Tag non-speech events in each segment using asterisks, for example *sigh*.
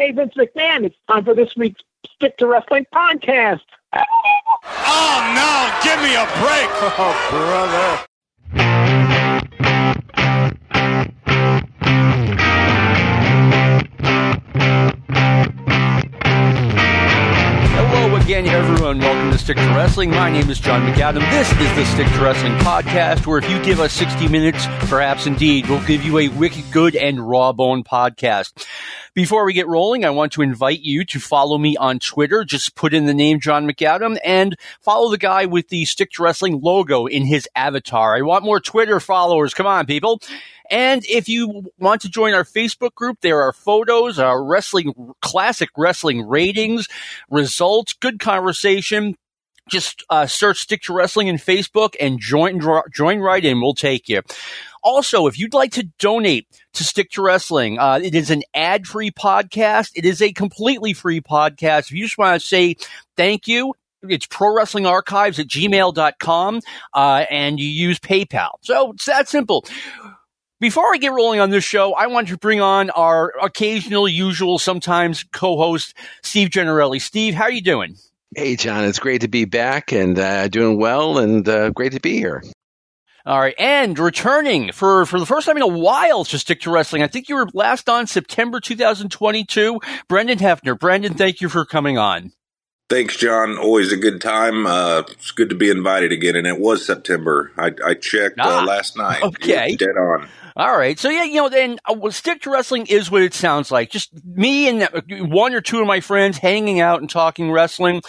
Hey, Vince McMahon, it's time for this week's Stick to Wrestling podcast. Oh no, give me a break. *laughs* Oh, brother. Hello again, everyone. Welcome to Stick to Wrestling. My name is John McAdam. This is the Stick to Wrestling podcast, where if you give us 60 minutes, perhaps indeed, we'll give you a wicked good and raw bone podcast. Before we get rolling, I want to invite you to follow me on Twitter. Just put in the name John McAdam and follow the guy with the Stick to Wrestling logo in his avatar. I want more Twitter followers. Come on, people. And if you want to join our Facebook group, there are photos, our wrestling, classic wrestling ratings, results, good conversation. Just uh, search Stick to Wrestling in Facebook and join join right in. We'll take you. Also, if you'd like to donate to Stick to Wrestling, uh, it is an ad free podcast. It is a completely free podcast. If you just want to say thank you, it's pro wrestling archives at gmail.com uh, and you use PayPal. So it's that simple. Before I get rolling on this show, I want to bring on our occasional, usual, sometimes co-host, Steve Generelli. Steve, how are you doing? Hey, John, it's great to be back and uh, doing well and uh, great to be here. All right, and returning for for the first time in a while to stick to wrestling. I think you were last on September 2022. Brendan Hefner. Brendan, thank you for coming on. Thanks, John. Always a good time. Uh, it's good to be invited again, and it was September. I, I checked Ah, uh, last night. okay. Dead on. All right. So yeah, you know, then uh, stick to wrestling is what it sounds like. Just me and uh, one or two of my friends hanging out and talking wrestling.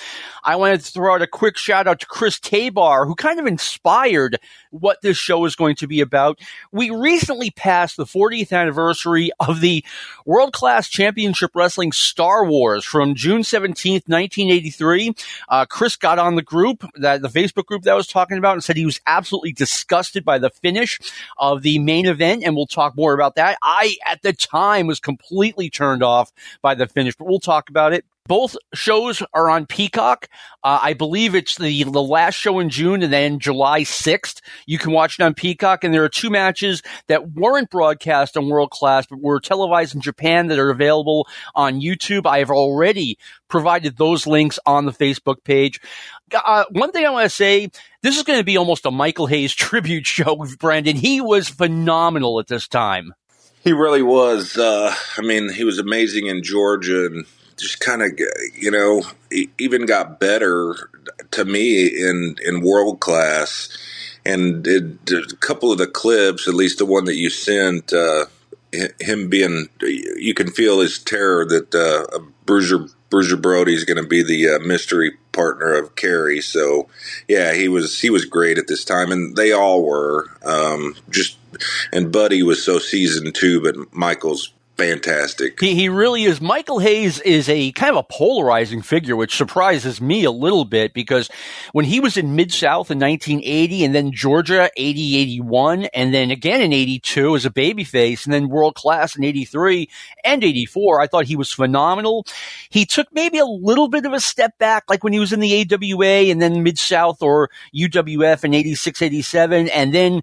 I wanted to throw out a quick shout out to Chris Tabar, who kind of inspired what this show is going to be about. We recently passed the 40th anniversary of the World Class Championship Wrestling Star Wars from June 17th, 1983. Uh, Chris got on the group, that the Facebook group that I was talking about, and said he was absolutely disgusted by the finish of the main event, and we'll talk more about that. I, at the time, was completely turned off by the finish, but we'll talk about it. Both shows are on Peacock. Uh, I believe it's the the last show in June and then July 6th. You can watch it on Peacock. And there are two matches that weren't broadcast on World Class, but were televised in Japan that are available on YouTube. I have already provided those links on the Facebook page. Uh, one thing I want to say, this is going to be almost a Michael Hayes *laughs* tribute show with Brandon. He was phenomenal at this time. He really was. Uh, I mean, he was amazing in Georgia and just kind of, you know, even got better to me in, in world class. And it, a couple of the clips, at least the one that you sent, uh, him being, you can feel his terror that uh, Bruiser Bruiser Brody is going to be the uh, mystery partner of Kerry. So, yeah, he was he was great at this time, and they all were. Um, just and Buddy was so seasoned too, but Michael's fantastic. He, he really is. Michael Hayes is a kind of a polarizing figure, which surprises me a little bit because when he was in Mid South in 1980 and then Georgia 80 81 and then again in 82 as a babyface and then world class in 83 and 84, I thought he was phenomenal. He took maybe a little bit of a step back, like when he was in the AWA and then Mid South or UWF in 86 87 and then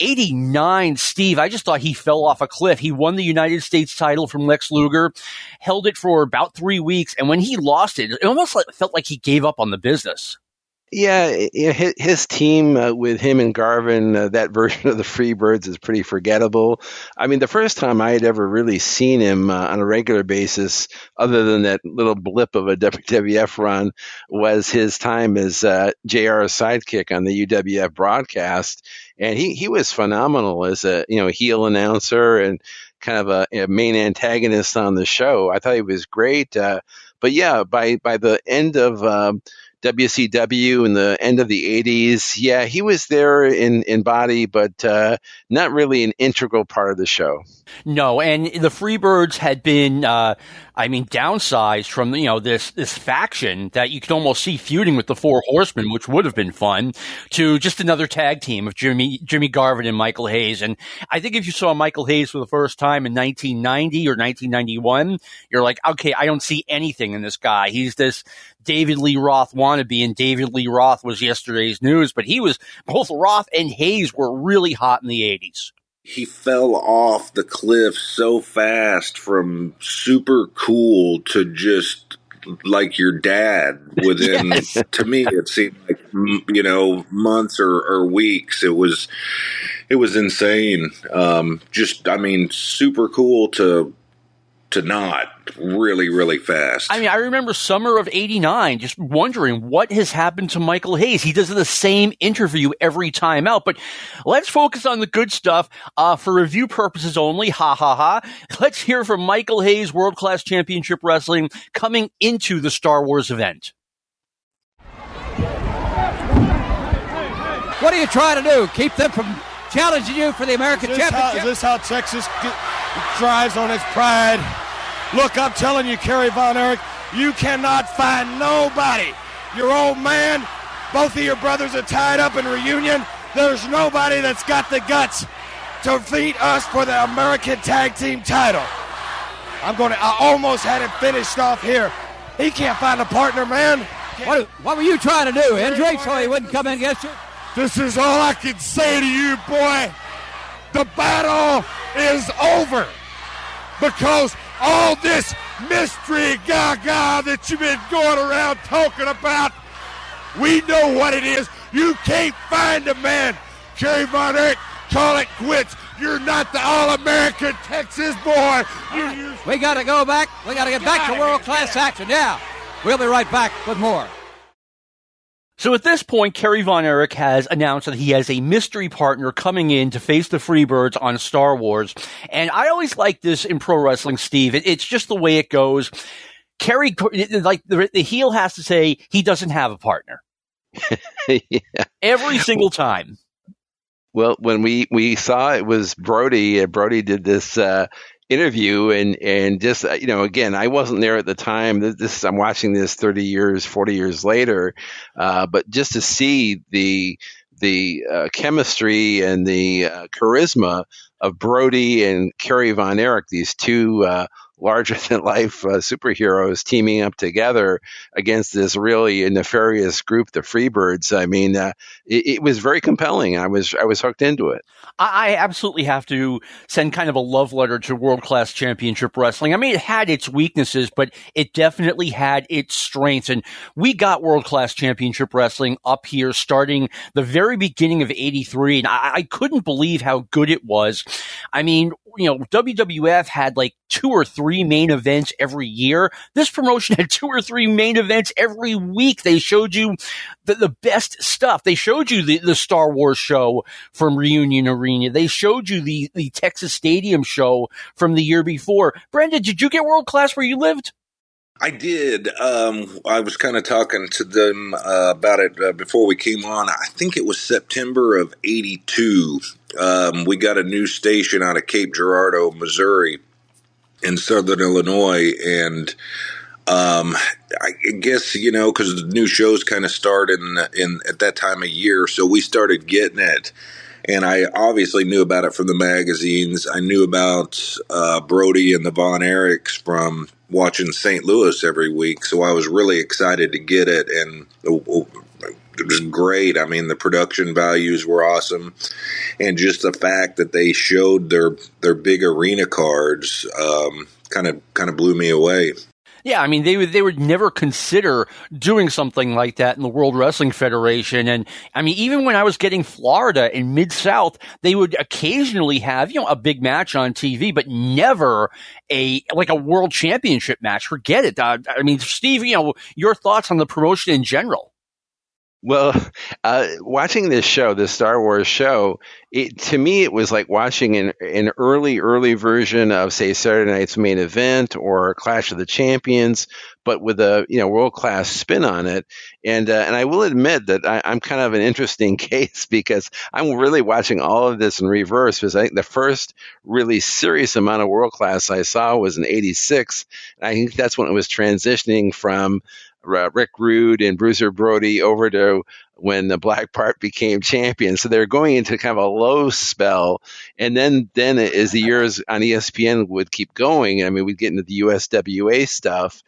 89, Steve, I just thought he fell off a cliff. He won the United States title from Lex Luger, held it for about three weeks, and when he lost it, it almost felt like he gave up on the business. Yeah, his, team uh, with him and Garvin, uh, that *laughs* version of the Freebirds is pretty forgettable. I mean, the first time I had ever really seen him uh, on a regular basis, other than that little blip of a *laughs* WWF run, was his time as uh, JR's sidekick on the UWF broadcast, and he he was phenomenal as a you know heel announcer and kind of a, a main antagonist on the show. I thought he was great. Uh, but yeah, by by the end of um, WCW in the end of the 80s. Yeah, he was there in, in body, but uh, not really an integral part of the show. No, and the Freebirds had been, uh, I mean, downsized from you know this this faction that you could almost see feuding with the Four Horsemen, which would have been fun, to just another tag team of Jimmy Jimmy Garvin and Michael Hayes. And I think if you saw Michael Hayes for the first time in 1990 or 1991, you're like, okay, I don't see anything in this guy. He's this David Lee Roth wannabe, and David Lee Roth was yesterday's news, but he was both Roth and Hayes were really hot in the 80s. he fell off the cliff so fast from super cool to just like your dad within *laughs* yes. to me it seemed like you know months or, or weeks it was it was insane um, just i mean super cool to to not really, really fast. I mean, I remember summer of 89 just wondering what has happened to Michael Hayes. He does the same interview every time out, but let's focus on the good stuff uh, for review purposes only. Ha ha ha. Let's hear from Michael Hayes, World Class Championship Wrestling, coming into the Star Wars event. What are you trying to do? Keep them from challenging you for the American is Championship? How, is this how Texas thrives on its pride? Look, I'm telling you, Kerry Von Erich, you cannot find nobody. Your old man, both of your brothers are tied up in reunion. There's nobody that's got the guts to beat us for the American Tag Team title. I'm going to, I almost had it finished off here. He can't find a partner, man. What, what were you trying to do, Andre, so oh, he wouldn't come in against you? This is all I can say to you, boy. The battle is over because all this mystery gaga that you've been going around talking about, we know what it is. You can't find a man. Kerry Von Erich, call it quits. You're not the All-American Texas boy. we got to go back. We got to get, get back to world-class action. Yeah. We'll be right back with more. So at this point, Kerry Von Erich has announced that he has a mystery partner coming in to face the Freebirds on Star Wars. And I always like this in pro wrestling, Steve. It, it's just the way it goes. Kerry, like the, the heel has to say he doesn't have a partner. *laughs* yeah. Every single time. Well, when we, we saw it was Brody, Brody did this uh, interview and and just uh, you know again I wasn't there at the time. This, I'm watching this 30 years 40 years later uh, but just to see the the uh, chemistry and the uh, charisma of Brody and Kerry Von Erich these two uh, larger *laughs* than life uh, superheroes teaming up together against this really nefarious group, the Freebirds. I mean, uh, it, it, was very compelling. I was I was hooked into it. I absolutely have to send kind of a love letter to World Class Championship Wrestling. I mean, it had its weaknesses, but it definitely had its strengths. And we got World Class Championship Wrestling up here starting the very beginning of 83. And I, I couldn't believe how good it was. I mean, you know, WWF had like two or three main events every year. This promotion had two or three main events every week. They showed you the, the best stuff. They showed you the, the Star Wars show from Reunion Arena. They showed you the, the Texas Stadium show from the year before. Brendan, did you get world class where you lived? I did. Um, I was kind of talking to them uh, about it uh, before we came on. I think it was September of '82. Um, we got a new station out of Cape Girardeau, Missouri, in southern Illinois, and um, I guess you know because the new shows kind of start in in at that time of year, so we started getting it and I obviously knew about it from the magazines. I knew about uh, Brody and the Von Erichs from watching St. Louis every week, so I was really excited to get it, and oh, oh, it was great. I mean, the production values were awesome, and just the fact that they showed their their big arena cards kind of kind of blew me away. Yeah, I mean they would they would never consider doing something like that in the World Wrestling Federation. And I mean, even when I was getting Florida in Mid South, they would occasionally have you know a big match on TV, but never a like a World Championship match. Forget it. Uh, I mean, Steve, you know your thoughts on the promotion in general. Well, *laughs* uh, watching this show, the Star Wars show, it, to me, it was like watching an, an early, early version of, say, Saturday Night's Main Event or Clash of the Champions, but with a you know world class spin on it. And uh, and I will admit that I, am kind of an interesting *laughs* case because I'm really watching all of this in reverse. Because I think the first really serious amount of world class I saw was in '86. and I think that's when it was transitioning from Rick Rude and Bruiser Brody over to when the Black Bart became champion. So they're going into kind of a low spell, and then then as the years on ESPN would keep going, I mean, we'd get into the USWA stuff,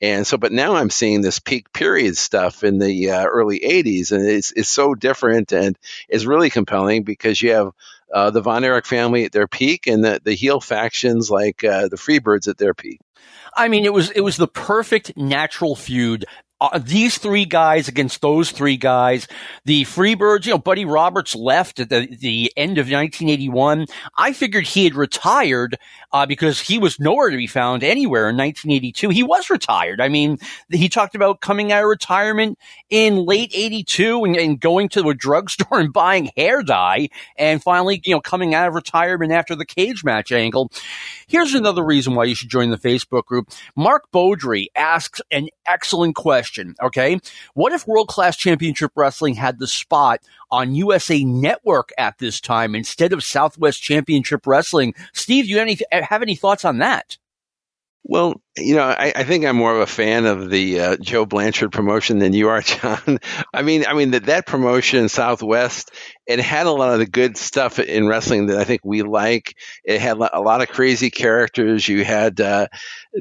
and so but now I'm seeing this peak period stuff in the uh, early '80s, and it's it's so different and it's really compelling because you have uh, the Von Erich family at their peak and the, the heel factions like uh, the Freebirds at their peak. I mean, it was it was the perfect natural feud uh, these three guys against those three guys. The Freebirds, you know, Buddy Roberts left at the, the end of 1981. I figured he had retired uh, because he was nowhere to be found anywhere in 1982. He was retired. I mean, he talked about coming out of retirement in late 82 and, and going to a drugstore *laughs* and buying hair dye and finally, you know, coming out of retirement after the cage match angle. Here's another reason why you should join the Facebook group. Mark Beaudry asks an excellent question. Okay. What if World Class Championship Wrestling had the spot on USA Network at this time instead of Southwest Championship Wrestling? Steve, you have any, have any thoughts on that? Well, you know, I, I, think I'm more of a fan of the uh, Joe Blanchard promotion than you are, *laughs* John. I mean, I mean that that promotion, Southwest, it had a lot of the good stuff in wrestling that I think we like. It had a lot of crazy characters. You had uh,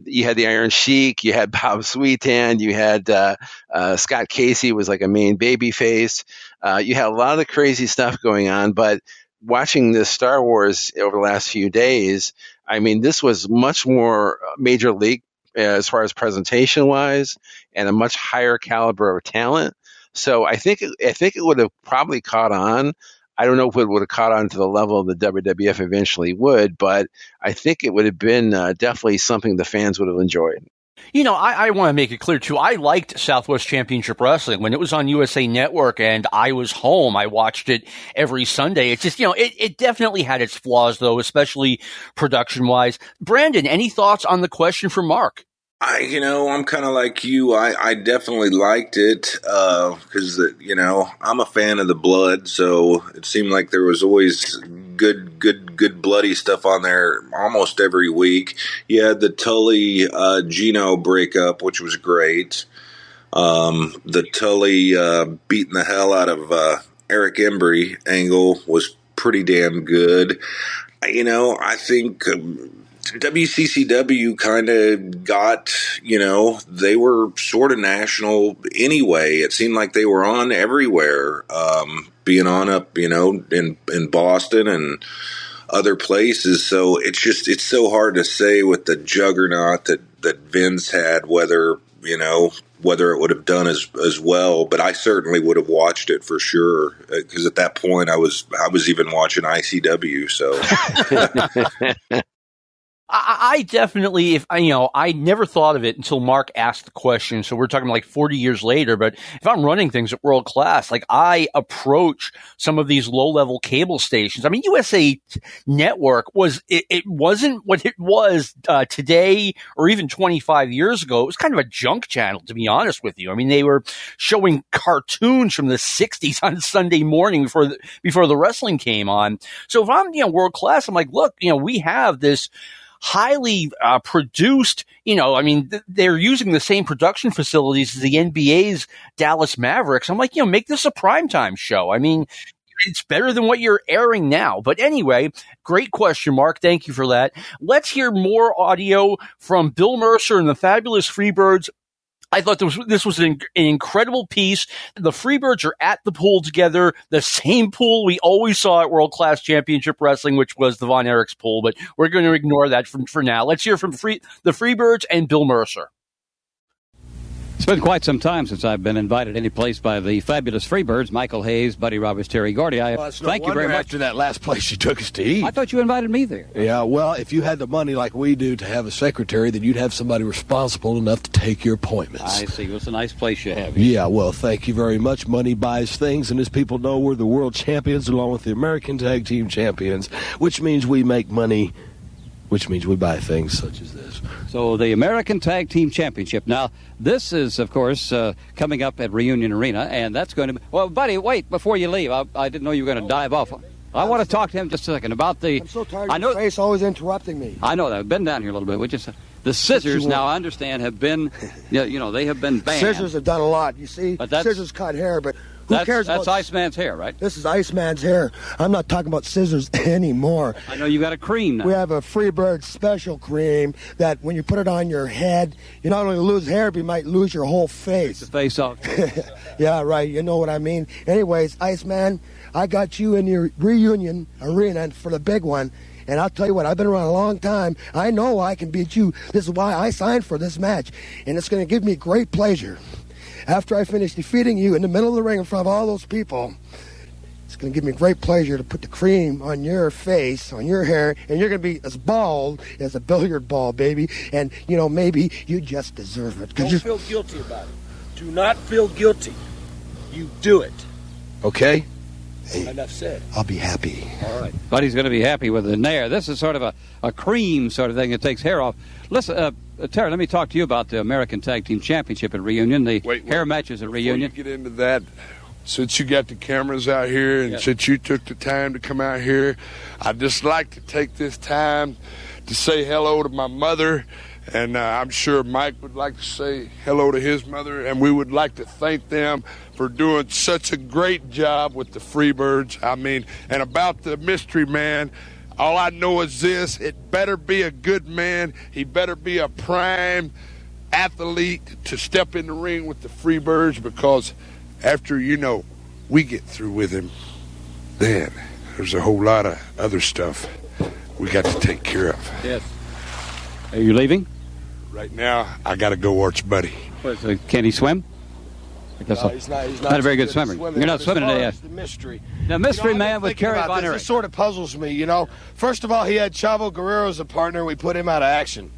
you had the Iron Sheik, you had Bob Sweetan, you had uh, uh Scott Casey was like a main baby face. Uh, you had a lot of the crazy stuff going on, but watching this Star Wars over the last few days, I mean, this was much more uh, major league uh, as far as presentation wise and a much higher caliber of talent. So I think I think it would have probably caught on. I don't know if it would have caught on to the level the WWF eventually would, but I think it would have been uh, definitely something the fans would have enjoyed. You know, I, I want to make it clear too. I liked Southwest Championship Wrestling when it was on USA Network and I was home. I watched it every Sunday. It's just, you know, it, it definitely had its flaws though, especially production wise. Brandon, any thoughts on the question for Mark? I, you know, I'm kind of like you. I, I definitely liked it because, uh, you know, I'm a fan of the blood, so it seemed like there was always good, good, good bloody stuff on there almost every week. You had the Tully uh, Gino breakup, which was great. Um, the Tully uh, beating the hell out of uh, Eric Embry angle was pretty damn good. You know, I think. Um, WCCW kind of got, you know, they were sort of national anyway. It seemed like they were on everywhere, um, being on up, you know, in in Boston and other places. So it's just it's so hard to say with the juggernaut that that Vince had whether you know whether it would have done as as well. But I certainly would have watched it for sure because at that point I was I was even watching ICW. So. *laughs* *laughs* I, I definitely, if you know, I never thought of it until Mark asked the question. So we're talking like 40 years later. But if I'm running things at world class, like I approach some of these low level cable stations. I mean, USA Network was, it, it wasn't what it was uh, today or even 25 years ago. It was kind of a junk channel, to be honest with you. I mean, they were showing cartoons from the 60s on Sunday morning before the, before the wrestling came on. So if I'm, you know, world class, I'm like, look, you know, we have this highly uh, produced. You know, I mean, th- they're using the same production facilities as the NBA's Dallas Mavericks. I'm like, you know, make this a primetime show. I mean, it's better than what you're airing now. But anyway, great question, Mark. Thank you for that. Let's hear more audio from Bill Mercer and the Fabulous Freebirds I thought this was, this was an, an, incredible piece. The Freebirds are at the pool together, the same pool we always saw at World Class Championship Wrestling, which was the Von Erichs pool, but we're going to ignore that from, for now. Let's hear from free, the Freebirds and Bill Mercer. It's been quite some time since I've been invited any place by the fabulous Freebirds, Michael Hayes, Buddy Roberts, Terry Gordy. I well, thank no you very much. After that last place you took us to eat. I thought you invited me there. Yeah, well, if you had the money like we do to have a secretary, then you'd have somebody responsible enough to take your appointments. I see. Well, it's a nice place you have. Yeah, well, thank you very much. Money buys things, and as people know, we're the world champions along with the American Tag Team Champions, which means we make money, which means we buy things such as this. So the American Tag Team Championship. Now, this is, of course, uh, coming up at Reunion Arena, and that's going to be. Well, buddy, wait before you leave. I, I didn't know you were going to dive off. I want to talk to him just a second about the. I'm so tired I know, your face always interrupting me. I know that. I've been down here a little bit. We just the scissors now. I understand have been, *laughs* you know, they have been banned. Scissors have done a lot. You see, but scissors cut hair, but Who that's, cares That's about- Iceman's hair, right? This is Iceman's hair. I'm not talking about scissors *laughs* anymore. I know you got a cream now. We have a Freebird special cream that when you put it on your head, you not only lose hair, but you might lose your whole face. the face off. *laughs* Yeah, right. You know what I mean. Anyways, Iceman, I got you in your reunion arena for the big one. And I'll tell you what, I've been around a long time. I know I can beat you. This is why I signed for this match. And it's going to give me great pleasure. After I finish defeating you in the middle of the ring in front of all those people, it's going to give me great pleasure to put the cream on your face, on your hair, and you're going to be as bald as a billiard ball, baby. And, you know, maybe you just deserve it. 'cause Don't you're- feel guilty about it. Do not feel guilty. You do it. Okay? Enough said. I'll be happy. All right. Buddy's going to be happy with the Nair. This is sort of a, a cream sort of thing that takes hair off. Listen, uh, uh, Terry, let me talk to you about the American Tag Team Championship at Reunion, the Wait, hair wait. matches at Reunion. you get into that, since you got the cameras out here and Yes. since you took the time to come out here, I'd just like to take this time to say hello to my mother. And uh, I'm sure Mike would like to say hello to his mother. And we would like to thank them for doing such a great job with the Freebirds. I mean, and about the mystery man, all I know is this it better be a good man, he better be a prime athlete to step in the ring with the Freebirds because after, you know, we get through with him, then there's a whole lot of other stuff we got to take care of. Yes. Are you leaving? Right now, I got to go watch Buddy. What, so can he swim? Because No, he's not, he's Not a very good at swimmer. swimming. You're not swimming today, yeah. Uh, the mystery. the mystery You know, man with Kerry Von. Erich. This sort of puzzles me, you know. First of all, he had Chavo Guerrero as a partner. We put him out of action.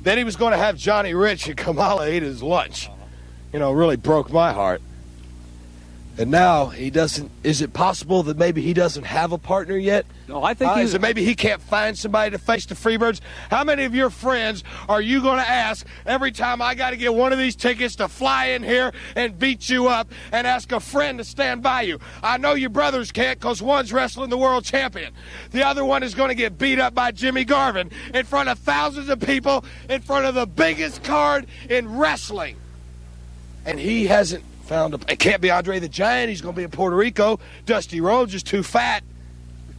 Then he was going to have Johnny Rich and Kamala eat his lunch. You know, really broke my heart. And now he doesn't. Is it possible that maybe he doesn't have a partner yet? No, I think Uh, he's is it maybe he can't find somebody to face the Freebirds? How many of your friends are you going to ask every time I got to get one of these tickets to fly in here and beat you up and ask a friend to stand by you? I know your brothers can't because one's wrestling the world champion. The other one is going to get beat up by Jimmy Garvin in front of thousands of people in front of the biggest card in wrestling. And he hasn't found a. It can't be Andre the Giant. He's going to be in Puerto Rico. Dusty Rhodes is too fat.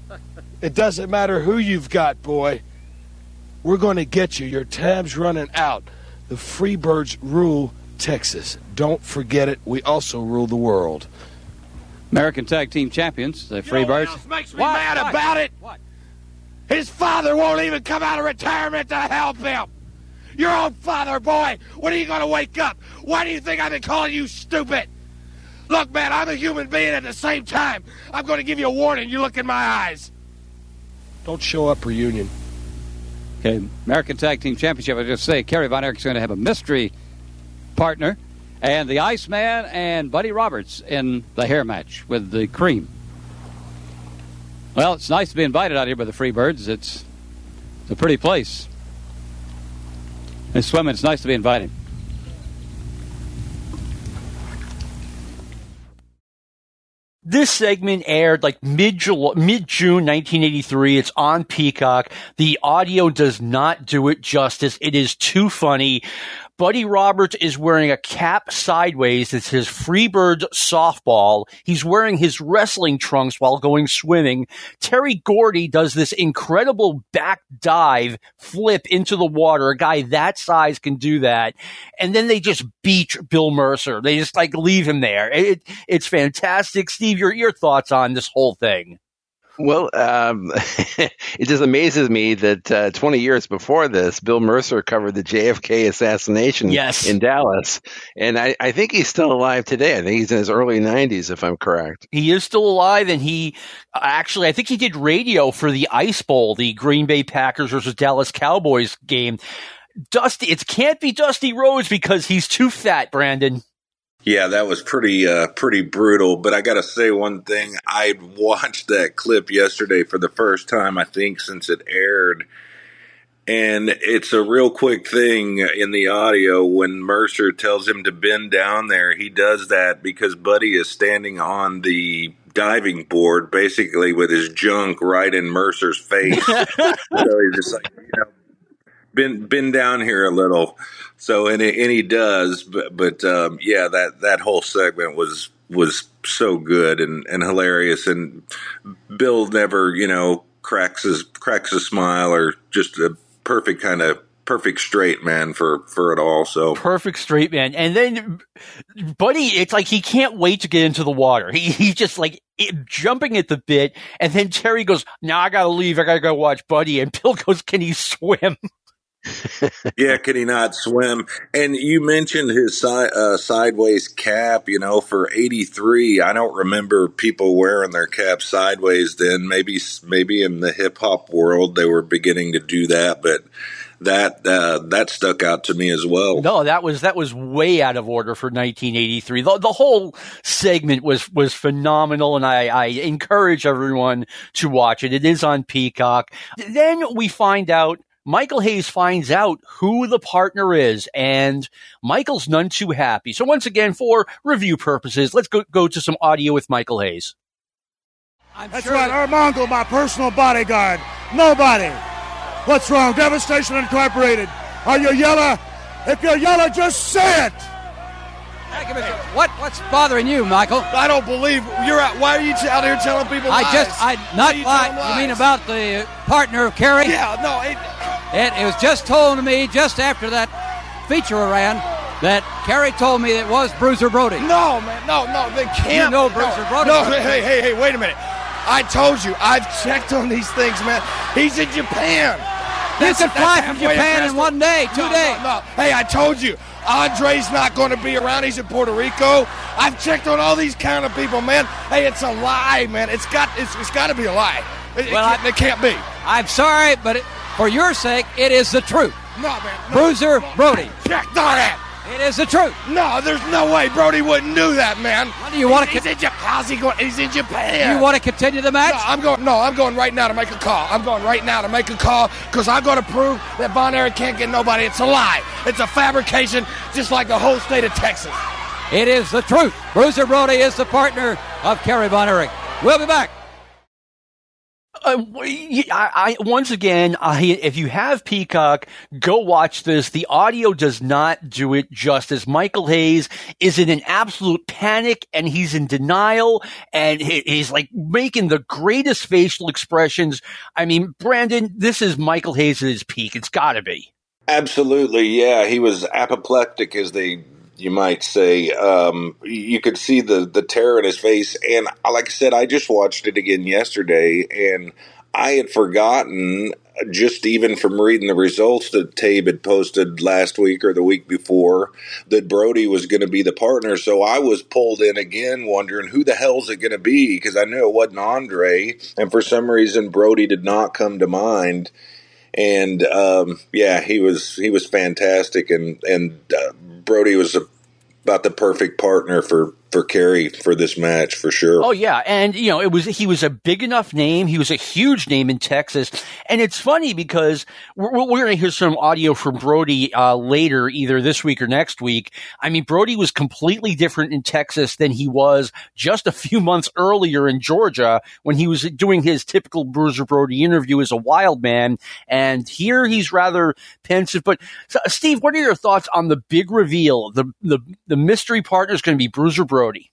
*laughs* It doesn't matter who you've got, boy. We're going to get you. Your time's running out. The Freebirds rule Texas. Don't forget it. We also rule the world. American Tag Team Champions, the Freebirds. makes me What? mad What? about it? What? His father won't even come out of retirement to help him. Your own father, boy. When are you going to wake up? Why do you think I've been calling you stupid? Look, man, I'm a human being at the same time. I'm going to give you a warning. You look in my eyes. Don't show up reunion. Okay, American Tag Team Championship. I just say Kerry Von Erich's going to have a mystery partner, and the Iceman and Buddy Roberts in the hair match with the cream. Well, it's nice to be invited out here by the Freebirds. It's, it's a pretty place. And swimming, it's nice to be invited. This segment aired like mid mid June 1983. It's on Peacock. The audio does not do it justice. It is too funny. Buddy Roberts is wearing a cap sideways It's his Freebird softball. He's wearing his wrestling trunks while going swimming. Terry Gordy does this incredible back dive flip into the water. A guy that size can do that. And then they just beach Bill Mercer. They just like leave him there. It, it's fantastic. Steve, your, your thoughts on this whole thing? Well, um, *laughs* it just amazes me that uh, 20 years before this, Bill Mercer covered the JFK assassination Yes. in Dallas. And I, I think he's still alive today. I think he's in his early 90s, if I'm correct. He is still alive, and he actually, I think he did radio for the Ice Bowl, the Green Bay Packers versus Dallas Cowboys game. Dusty, it can't be Dusty Rhodes because he's too fat, Brandon. Yeah, that was pretty uh, pretty brutal. But I got to say one thing: I *laughs* watched that clip yesterday for the first time, I think, since it aired, and it's a real quick thing in the audio when Mercer tells him to bend down there. He does that because Buddy is standing on the diving board, basically with his junk right in Mercer's face. *laughs* so he's just like, you know, been been down here a little. So and it, and he does, but but um, yeah, that that whole segment was was so good and, and hilarious. And Bill never, you know, cracks his cracks a smile or just a perfect kind of perfect straight man for for it all. So perfect straight man, and then Buddy, it's like he can't wait to get into the water. He he's just like jumping at the bit, and then Terry goes, "Now I gotta leave. I gotta go watch Buddy." And Bill goes, "Can he swim?" *laughs* yeah, could he not swim? And you mentioned his si- uh, sideways cap. You know, for '83, I don't remember people wearing their cap sideways then. Maybe, maybe in the hip hop world they were beginning to do that, but that uh, that stuck out to me as well. No, that was that was way out of order for 1983. The, the whole segment was was phenomenal, and I, I encourage everyone to watch it. It is on Peacock. Then we find out Michael Hayes finds out who the partner is, and Michael's none too happy. So once again, for review purposes, let's go, go to some audio with Michael Hayes. I'm That's sure right, that- Armando, my personal bodyguard. Nobody. What's wrong? Devastation Incorporated. Are you yellow? If you're yellow, just say it. What what's bothering you, Michael? I don't believe you're out. Why are you out here telling people I lies? just I not you lie. You mean about the partner of Kerry? Yeah, no. It, it, it was just told to me just after that feature ran that Kerry told me it was Bruiser Brody. No, man, no, no, they can't. You know Bruiser no, Brody. No, hey, hey, hey, wait a minute. I told you, I've checked on these things, man. He's in Japan. You can fly from Japan in one day, two no, days. No, no, Hey, I told you, Andre's not going to be around. He's in Puerto Rico. I've checked on all these kind of people, man. Hey, it's a lie, man. It's got it's, it's got to be a lie. It, well, it, can't, I, it can't be. I'm sorry, but it, for your sake, it is the truth. No, man. No, Bruiser no, Brody. Check that. It is the truth. No, there's no way Brody wouldn't do that, man. What do you want to? He's, in Japan. How's he going? He's in Japan. You want to continue the match? No, I'm going. No, I'm going right now to make a call. I'm going right now to make a call because I'm going to prove that Von Erich can't get nobody. It's a lie. It's a fabrication, just like the whole state of Texas. It is the truth. Bruiser Brody is the partner of Kerry Von Erich. We'll be back. Uh, I, I, once again, I, if you have Peacock, go watch this. The audio does not do it justice. Michael Hayes is in an absolute panic and he's in denial and he, he's like making the greatest facial expressions. I mean, Brandon, this is Michael Hayes at his peak. It's gotta be. Absolutely. Yeah. He was apoplectic as they you might say. Um, you could see the the terror in his face, and like I said, I just watched it again yesterday, and I had forgotten just even from reading the results that Tabe had posted last week or the week before that Brody was going to be the partner. So I was pulled in again, wondering who the hell's it going to be because I knew it wasn't Andre, and for some reason Brody did not come to mind and um, yeah, he was he was fantastic, and and uh, Brody was a, about the perfect partner for for Kerry for this match for sure. Oh yeah, and you know it was he was a big enough name. He was a huge name in Texas, and it's funny because we're, we're going to hear some audio from Brody uh, later, either this week or next week. I mean, Brody was completely different in Texas than he was just a *laughs* few months earlier in Georgia when he was doing his typical Bruiser Brody interview as a wild man, and here he's rather pensive. But so, Steve, what are your thoughts on the big reveal? The the the mystery partner is going to be Bruiser Brody. Brody?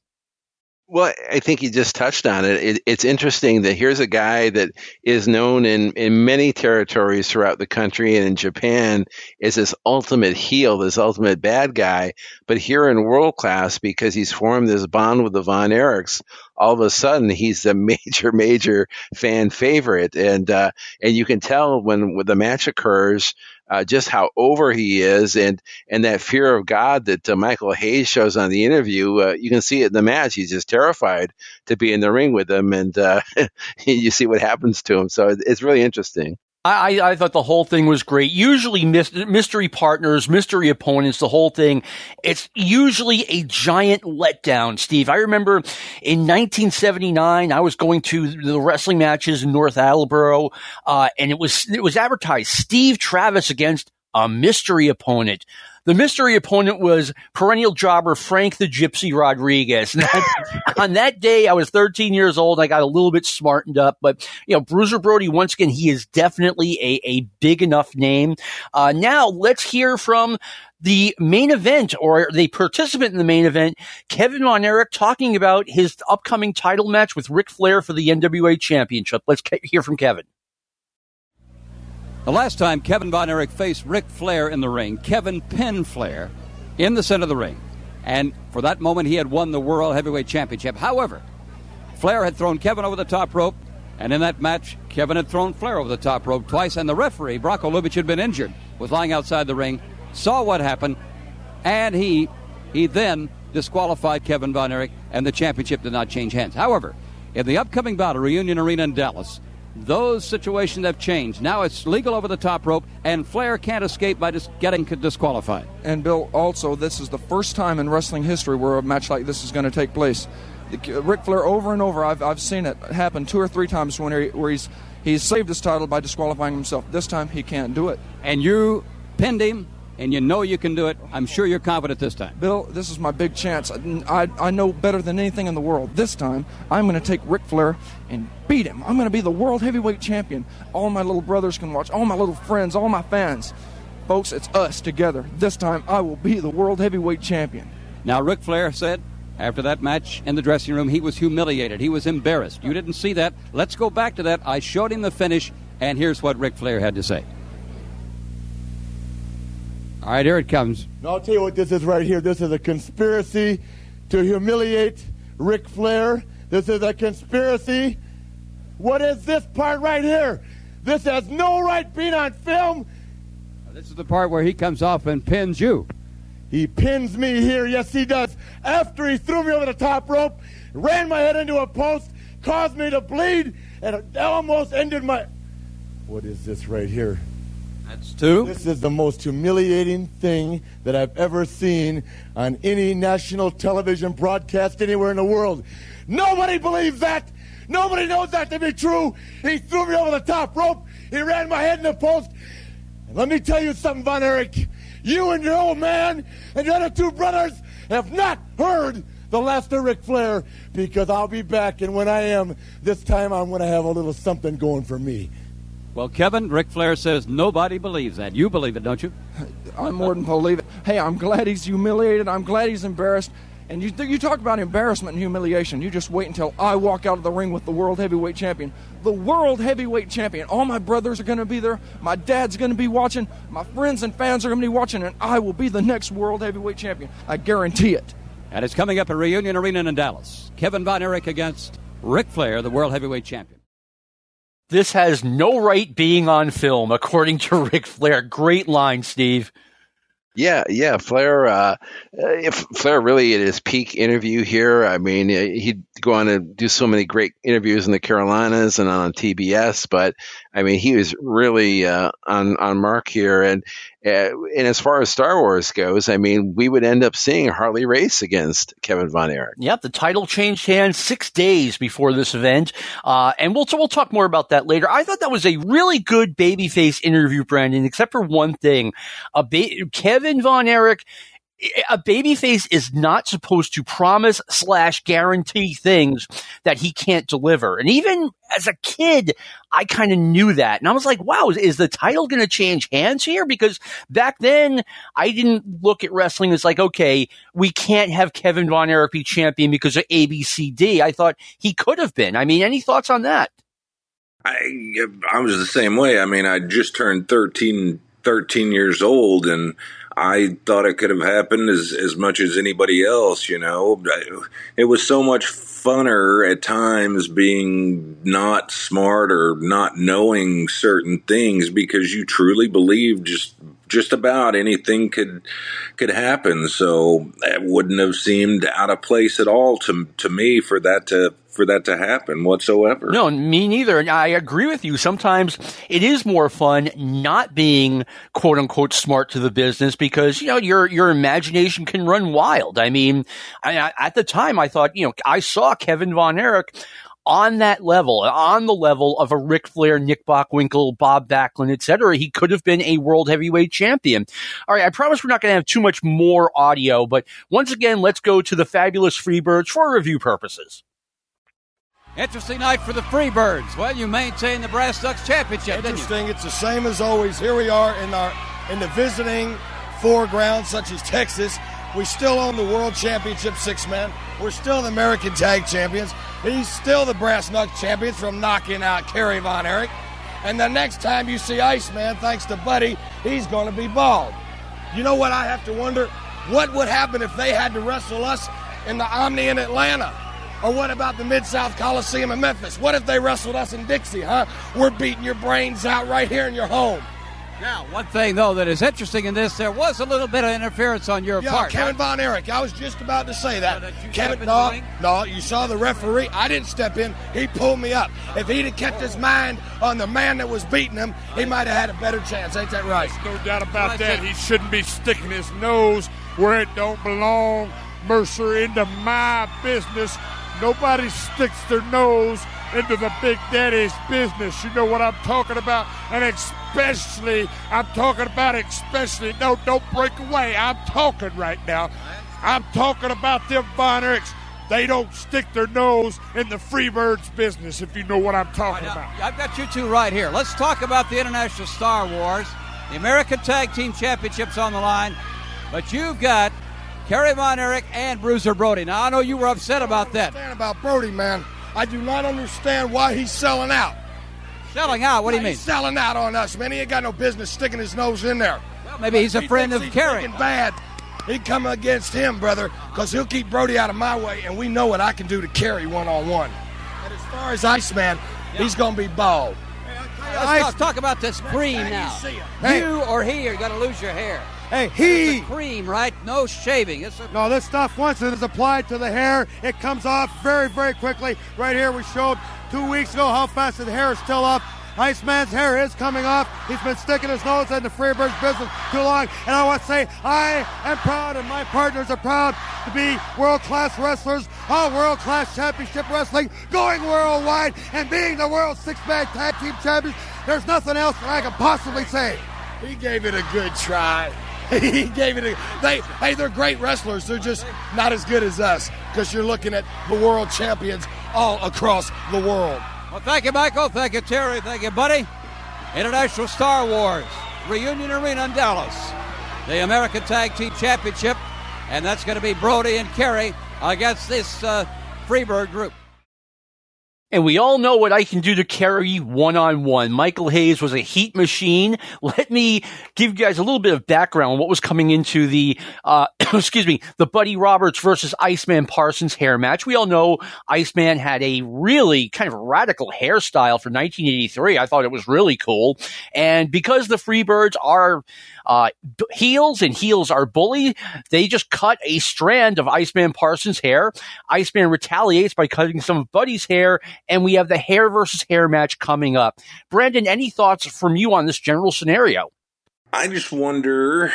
Well, I think you just touched on it. it. It's interesting that here's a guy that is known in, in many territories throughout the country and in Japan is this ultimate heel, this ultimate bad guy. But here in world class, because he's formed this bond with the Von Erichs, all of a sudden he's a *laughs* major, major fan favorite. And, uh, and you can tell when, when the match occurs, uh, just how over he is and and that fear of God that uh, Michael Hayes shows on the interview. Uh, you can see it in the match. He's just terrified to be in the ring with him, and uh, *laughs* you see what happens to him. So it's really interesting. I, I thought the whole thing was great. Usually mystery partners, mystery opponents, the whole thing, it's usually a giant letdown, Steve. I remember in 1979, I was going to the wrestling matches in North Attleboro, uh, and it was, it was advertised Steve Travis against a mystery opponent. The mystery opponent was perennial jobber Frank the Gypsy Rodriguez. *laughs* on that day, I was 13 years old. I got a little bit smartened up, but you know, Bruiser Brody, once again, he is definitely a, a big enough name. Uh, now let's hear from the main event or the participant in the main event, Kevin Von Erich, talking about his upcoming title match with Ric Flair for the NWA Championship. Let's hear from Kevin. The last time Kevin Von Erich faced Ric Flair in the ring, Kevin pinned Flair in the center of the ring. And for that moment, he had won the World Heavyweight Championship. However, Flair had thrown Kevin over the top rope, and in that match, Kevin had thrown Flair over the top rope twice, and the referee, Bronko Lubich, had been injured, was lying outside the ring, saw what happened, and he he then disqualified Kevin Von Erich, and the championship did not change hands. However, in the upcoming at Reunion Arena in Dallas, those situations have changed. Now it's legal over the top rope, and Flair can't escape by just getting disqualified. And Bill, also, this is the first time in wrestling history where a match like this is going to take place. Ric Flair, over and over, I've, I've seen it happen two or three times when he, where he's he's saved his title by disqualifying himself. This time he can't do it. And you pinned him and you know you can do it. I'm sure you're confident this time. Bill, this is my big chance. I, I know better than anything in the world. This time, I'm going to take Ric Flair and beat him. I'm going to be the world heavyweight champion. All my little brothers can watch, all my little friends, all my fans. Folks, it's us together. This time, I will be the world heavyweight champion. Now, Ric Flair said after that match in the dressing room, he was humiliated. He was embarrassed. You didn't see that. Let's go back to that. I showed him the finish, and here's what Ric Flair had to say. All right, here it comes. Now, I'll tell you what this is right here. This is a conspiracy to humiliate Ric Flair. This is a conspiracy. What is this part right here? This has no right being on film. This is the part where he comes off and pins you. He pins me here. Yes, he does. After he threw me over the top rope, ran my head into a post, caused me to bleed, and almost ended my. What is this right here? That's two. This is the most humiliating thing that I've ever seen on any national television broadcast anywhere in the world. Nobody believes that. Nobody knows that to be true. He threw me over the top rope. He ran my head in the post. And let me tell you something, Von Erich. You and your old man and your other two brothers have not heard the last of Ric Flair because I'll be back. And when I am, this time I'm going to have a little something going for me. Well, Kevin, Ric Flair says nobody believes that. You believe it, don't you? I more than believe it. Hey, I'm glad he's humiliated. I'm glad he's embarrassed. And you, you talk about embarrassment and humiliation. You just wait until I walk out of the ring with the world heavyweight champion. The world heavyweight champion. All my brothers are going to be there. My dad's going to be watching. My friends and fans are going to be watching. And I will be the next world heavyweight champion. I guarantee it. And it's coming up at Reunion Arena in Dallas. Kevin Von Erich against Ric Flair, the world heavyweight champion. This has no right being on film, according to *laughs* Ric Flair. Great line, Steve. Yeah, yeah, Flair. Uh, Flair really at his peak interview here. I mean, he'd go on to do so many great interviews in the Carolinas and on TBS, but I mean, he was really uh, on on mark here. And uh, and as far as Star Wars goes, I mean, we would end up seeing Harley Race against Kevin Von Erich. Yep, the title changed hands six days before this event, uh, and we'll we'll talk more about that later. I thought that was a really good babyface interview, Brandon, except for one thing: ba- Kevin Von Erich a babyface is not supposed to promise slash guarantee things that he can't deliver. And even as a kid, I kind of knew that. And I was like, wow, is, is the title going to change hands here? Because back then I didn't look at wrestling as like, okay, we can't have Kevin Von Erich be champion because of ABCD. I thought he could have been. I mean, any thoughts on that? I, I was the same way. I mean, I just turned 13, 13 years old and I thought it could have happened as, as much as anybody else, you know. It was so much funner at times being not smart or not knowing certain things because you truly believed just just about anything could could happen. So it wouldn't have seemed out of place at all to to me for that to for that to happen whatsoever. No, me neither. And I agree with you. Sometimes it is more fun not being quote unquote smart to the business because, you know, your, your imagination can run wild. I mean, I, at the time I thought, you know, I saw Kevin Von Erich on that level, on the level of a Ric Flair, Nick Bockwinkel, Bob Backlund, etc. He could have been a world heavyweight champion. All right, I promise we're not going to have too much more audio, but once again, let's go to the fabulous Freebirds for review purposes. Interesting night for the Freebirds. Well, you maintain the Brass Knucks championship. Interesting. It's the same as always. Here we are in our in the visiting foreground, such as Texas. We still own the world championship six men. We're still the American tag champions. He's still the brass knuck champions from knocking out Kerry Von Erich. And the next time you see Iceman, thanks to Buddy, he's going to be bald. You know what I have to wonder? What would happen if they had to wrestle us in the Omni in Atlanta? Or what about the Mid South Coliseum in Memphis? What if they wrestled us in Dixie, huh? We're beating your brains out right here in your home. Now, one thing though that is interesting in this, there was a little bit of interference on your yeah, part. Kevin right? Von Erich. I was just about to say that. that you Kevin, no, no, you saw the referee. I didn't step in. He pulled me up. If he'd have kept his mind on the man that was beating him, he might have had a better chance. Ain't that right? No doubt about Right, that. sir. He shouldn't be sticking his nose where it don't belong. Mercer into my business. Nobody sticks their nose into the Big Daddy's business. You know what I'm talking about? And especially, I'm talking about especially, no, don't break away. I'm talking right now. I'm talking about them Von Erichs. They don't stick their nose in the Freebirds business, if you know what I'm talking Now, about. I've got you two right here. Let's talk about the International Star Wars. The American Tag Team Championships on the line, but you've got Kerry Von Erich and Bruiser Brody. Now I know you were upset about that. understand about Brody, man. I do not understand why he's selling out. Selling out. What do you mean? He's selling out on us, man. He ain't got no business sticking his nose in there. Well, maybe he's a He friend thinks of he's Kerry. bad. He come against him, brother, because he'll keep Brody out of my way, and we know what I can do to Kerry one on one. And as far as Iceman, he's gonna be bald. Let's talk, talk about this cream time you now. see. Hey. You or he are going to lose your hair. Hey, he. a cream, right? No shaving. It's a, No, this stuff, once it is applied to the hair, it comes off very, very quickly. Right here, we showed two weeks ago how fast the hair is still off. Iceman's hair is coming off. He's been sticking his nose in the Freebirds business too long. And I want to say, I am proud, and my partners are proud to be world class wrestlers on world class championship wrestling, going worldwide, and being the world six man tag team champions. There's nothing else that I can possibly say. He gave it a good try. *laughs* he gave it a. They hey, they're great wrestlers. They're just not as good as us because you're looking at the world champions all across the world. well, thank you, Michael. Thank you, Terry. Thank you, buddy. International Star Wars Reunion Arena in Dallas. The American Tag Team Championship, and that's going to be Brody and Kerry against this uh, Freebird group. And we all know what I can do to Kerry one on one. Michael Hayes was a heat machine. Let me give you guys a little bit of background on what was coming into the, uh, *coughs* excuse me, the Buddy Roberts versus Iceman Parsons hair match. We all know Iceman had a really kind of radical hairstyle for 1983. I thought it was really cool. And because the Freebirds are, uh, heels and heels are bully, they just cut a strand of Iceman Parsons hair. Iceman retaliates by cutting some of Buddy's hair, and we have the hair versus hair match coming up. Brandon, any thoughts from you on this general scenario? I just wonder,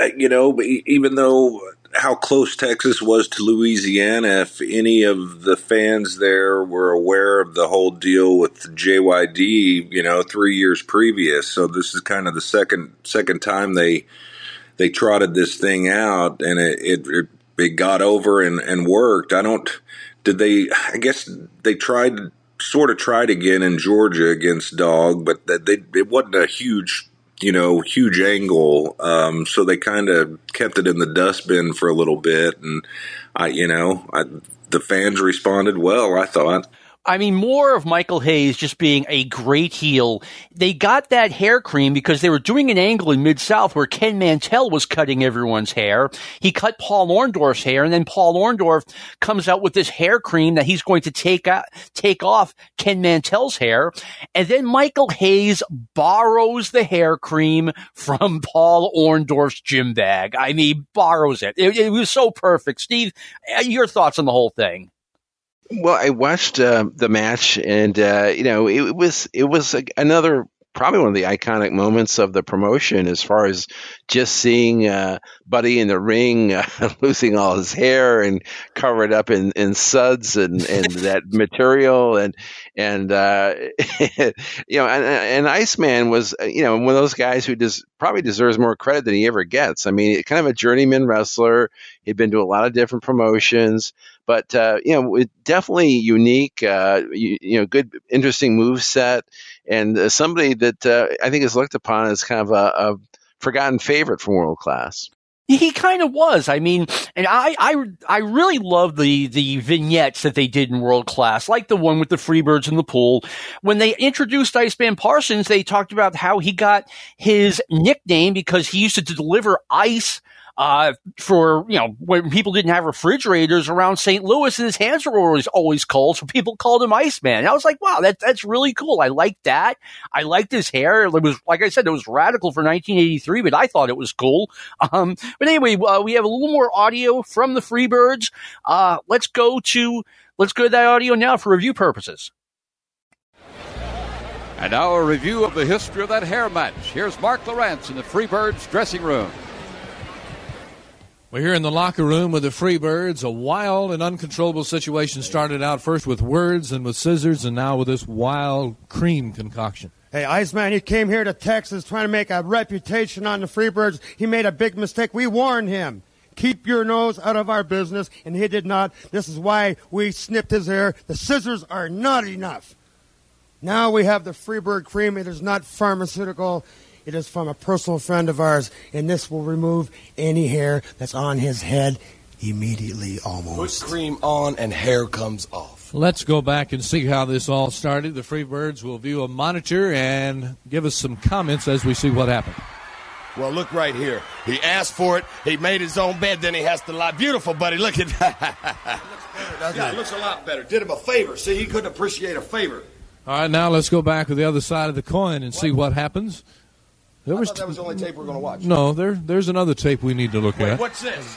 uh, you know, even though how close Texas was to Louisiana, if any of the fans there were aware of the whole deal with JYD, you know, three years previous. So this is kind of the second second time they they trotted this thing out, and it it, it, it got over and, and worked. I don't. Did they? I guess they tried sort of tried again in Georgia against Dog, but that they it wasn't a huge you know, huge angle. Um, so they kind of kept it in the dustbin for a little bit, and I, you know, I, the fans responded well. I thought. I mean, more of Michael Hayes just being a great heel. They got that hair cream because they were doing an angle in Mid South where Ken Mantell was cutting everyone's hair. He cut Paul Orndorff's hair, and then Paul Orndorff comes out with this hair cream that he's going to take out, take off Ken Mantell's hair, and then Michael Hayes borrows the hair cream from Paul Orndorff's gym bag. I mean, borrows it. It, it was so perfect. Steve, uh, your thoughts on the whole thing? Well, I watched uh, the match, and uh, you know, it, was it was a, another probably one of the iconic moments of the promotion as far as just seeing uh, Buddy in the ring *laughs* uh, losing all his hair and covered up in, in suds and, and *laughs* that material and and uh, *laughs* you know and, and Iceman was uh, you know one of those guys who does probably deserves more credit than he ever gets. I mean, kind of a journeyman wrestler. He'd been to a lot of different promotions but uh, you know, it, definitely unique. Uh, you, you, know, good, interesting move set, and uh, somebody that uh, I think is looked upon as kind of a, a forgotten favorite from world class. He kind of was. I mean, and I, I, I really love the, the vignettes that they did in World Class, like the one with the Freebirds in the pool. When they introduced Iceman Parsons, they talked about how he got his nickname because he used to deliver ice uh, for, you know, when people didn't have refrigerators around St. Louis and his hands were always, always cold. So people called him Iceman. And I was like, wow, that, that's really cool. I like that. I liked his hair. It was, like I said, it was radical for 1983, but I thought it was cool. *laughs* Um, but anyway, uh, we have a little more audio from the Freebirds. Uh, let's go to, let's go to that audio now for review purposes. And now a review of the history of that hair match. Here's Mark Lowrance in the Freebirds dressing room. We're here in the locker room with the Freebirds. A wild and uncontrollable situation started out first with words and with scissors, and now with this wild cream concoction. Hey, Iceman, he came here to Texas trying to make a reputation on the Freebirds. He made a big mistake. We warned him. Keep your nose out of our business, and he did not. This is why we snipped his hair. The scissors are not enough. Now we have the Freebird cream. It is not pharmaceutical. It is from a personal friend of ours, and this will remove any hair that's on his head immediately almost. Put cream on and hair comes off. Let's go back and see how this all started. The Freebirds will view a monitor and give us some comments as we see what happened. Well, look right here. He asked for it. He made his own bed. Then he has to lie. Beautiful, buddy. Look at that. *laughs* yeah, it looks a lot better. Did him a favor. See, he couldn't appreciate a favor. All right, now let's go back to the other side of the coin and see what happens. There I was that was the only tape we're going to watch. No, there, there's another tape we need to look at. Wait, at. What's this?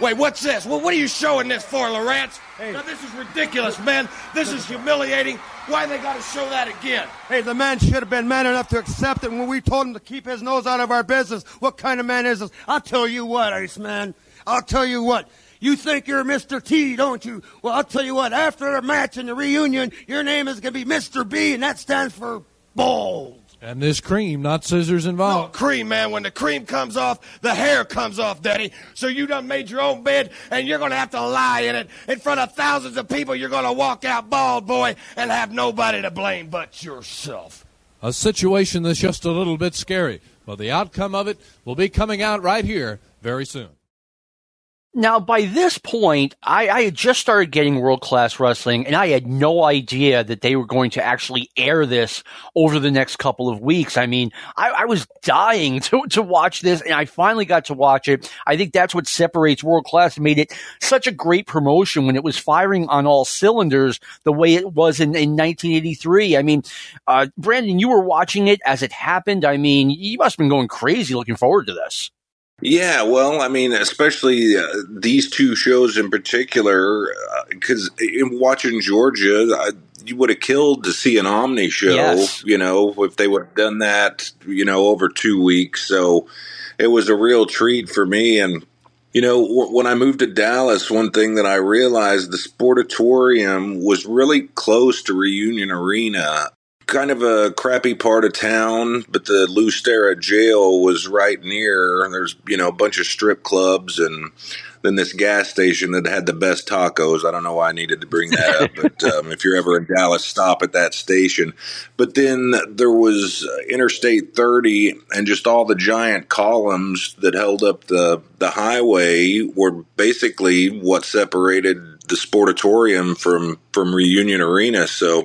Wait, what's this? Well, what are you showing this for, Lowrance? Hey. Now, this is ridiculous, man. This is humiliating. Why they got to show that again? Hey, the man should have been man enough to accept it when we told him to keep his nose out of our business. What kind of man is this? I'll tell you what, Iceman. I'll tell you what. You think you're Mr. T, don't you? Well, I'll tell you what. After the match and the reunion, your name is going to be Mr. B, and that stands for bold. And this cream, not scissors involved. No, cream, man. When the cream comes off, the hair comes off, Daddy. So you done made your own bed, and you're going to have to lie in it in front of thousands of people. You're going to walk out bald, boy, and have nobody to blame but yourself. A situation that's just a little bit scary. Well, the outcome of it will be coming out right here very soon. Now, by this point, I, I, had just started getting world class wrestling, and I had no idea that they were going to actually air this over the next couple of weeks. I mean, I, I, was dying *laughs* to, to watch this, and I finally got to watch it. I think that's what separates world class made it such a great promotion when it was firing on all cylinders the way it was in, in 1983. I mean, uh, Brandon, you were watching it as it happened. I mean, you must have been going crazy looking forward to this. Yeah, well, I mean, especially uh, these two shows in particular, because uh, in watching Georgia, I, you would have killed to see an Omni show, yes. you know, if they would have done that, you know, over two weeks. So it was a real treat for me. And, you know, w- when I moved to Dallas, one thing that I realized the Sportatorium was really close to Reunion Arena kind of a crappy part of town, but the Lew Sterrett jail was right near. There's, you know, a bunch of strip clubs and then this gas station that had the best tacos. I don't know why I needed to bring that up, *laughs* but um, if you're ever in Dallas, stop at that station. But then there was Interstate 30 and just all the giant columns that held up the, the highway were basically what separated the Sportatorium from, from Reunion Arena. So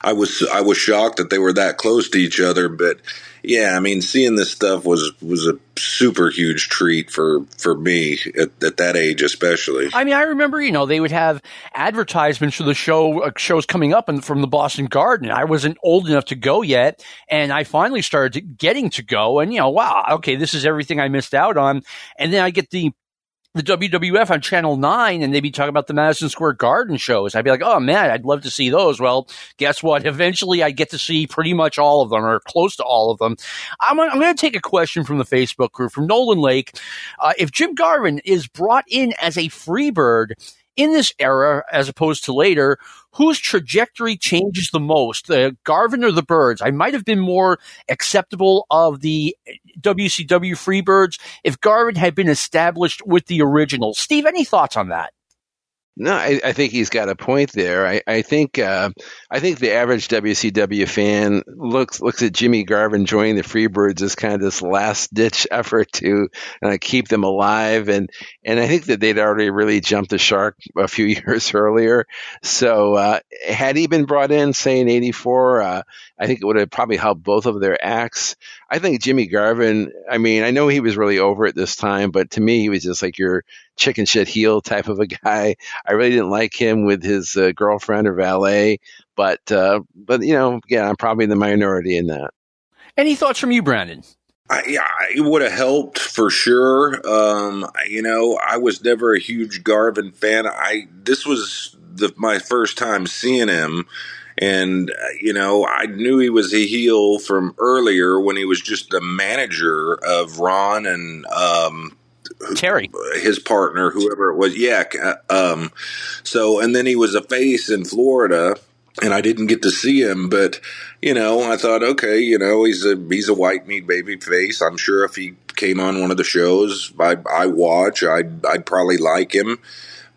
I was I was shocked that they were that close to each other, but yeah, I mean, seeing this stuff was was a super huge treat for for me at, at that age, especially. I mean, I remember you know they would have advertisements for the show uh, shows coming up and from the Boston Garden. I wasn't old enough to go yet, and I finally started getting to go, and you know, wow, okay, this is everything I missed out on, and then I get the the WWF on Channel 9 and they'd be talking about the Madison Square Garden shows. I'd be like, oh man, I'd love to see those. Well, guess what? *laughs* Eventually I get to see pretty much all of them or close to all of them. I'm, I'm going to take a question from the Facebook group from Nolan Lake. Uh, if Jim Garvin is brought in as a freebird in this era as opposed to later, whose trajectory changes the most, the Garvin or the Birds? I might have been more acceptable of the WCW Freebirds if Garvin had been established with the original. Steve, any thoughts on that? No, I, I, think he's got a point there. I, I think uh, I think the average WCW fan looks looks at Jimmy Garvin joining the Freebirds as kind of this last ditch *laughs* effort to uh, keep them alive, and and I think that they'd already really jumped the shark a few *laughs* years earlier. So uh, had he been brought in, say in '84, uh, I think it would have probably helped both of their acts. I think Jimmy Garvin. I mean, I know he was really over at this time, but to me, he was just like your chicken shit heel type of a guy. I really didn't like him with his uh, girlfriend or valet, but uh, but you know, yeah, I'm probably the minority in that. Any thoughts from you, Brandon? I, yeah, it would have helped for sure. Um, you know, I was never a huge Garvin fan. I this was the, my first time seeing him, and uh, you know, I knew he was a heel from earlier when he was just the manager of Ron and um, Terry, his partner, whoever it was. Yeah. Um, so, and then he was a face in Florida and I didn't get to see him, but you know, I thought, okay, you know, he's a he's a white meat baby face. I'm sure if he came on one of the shows I I watch, I'd I'd probably like him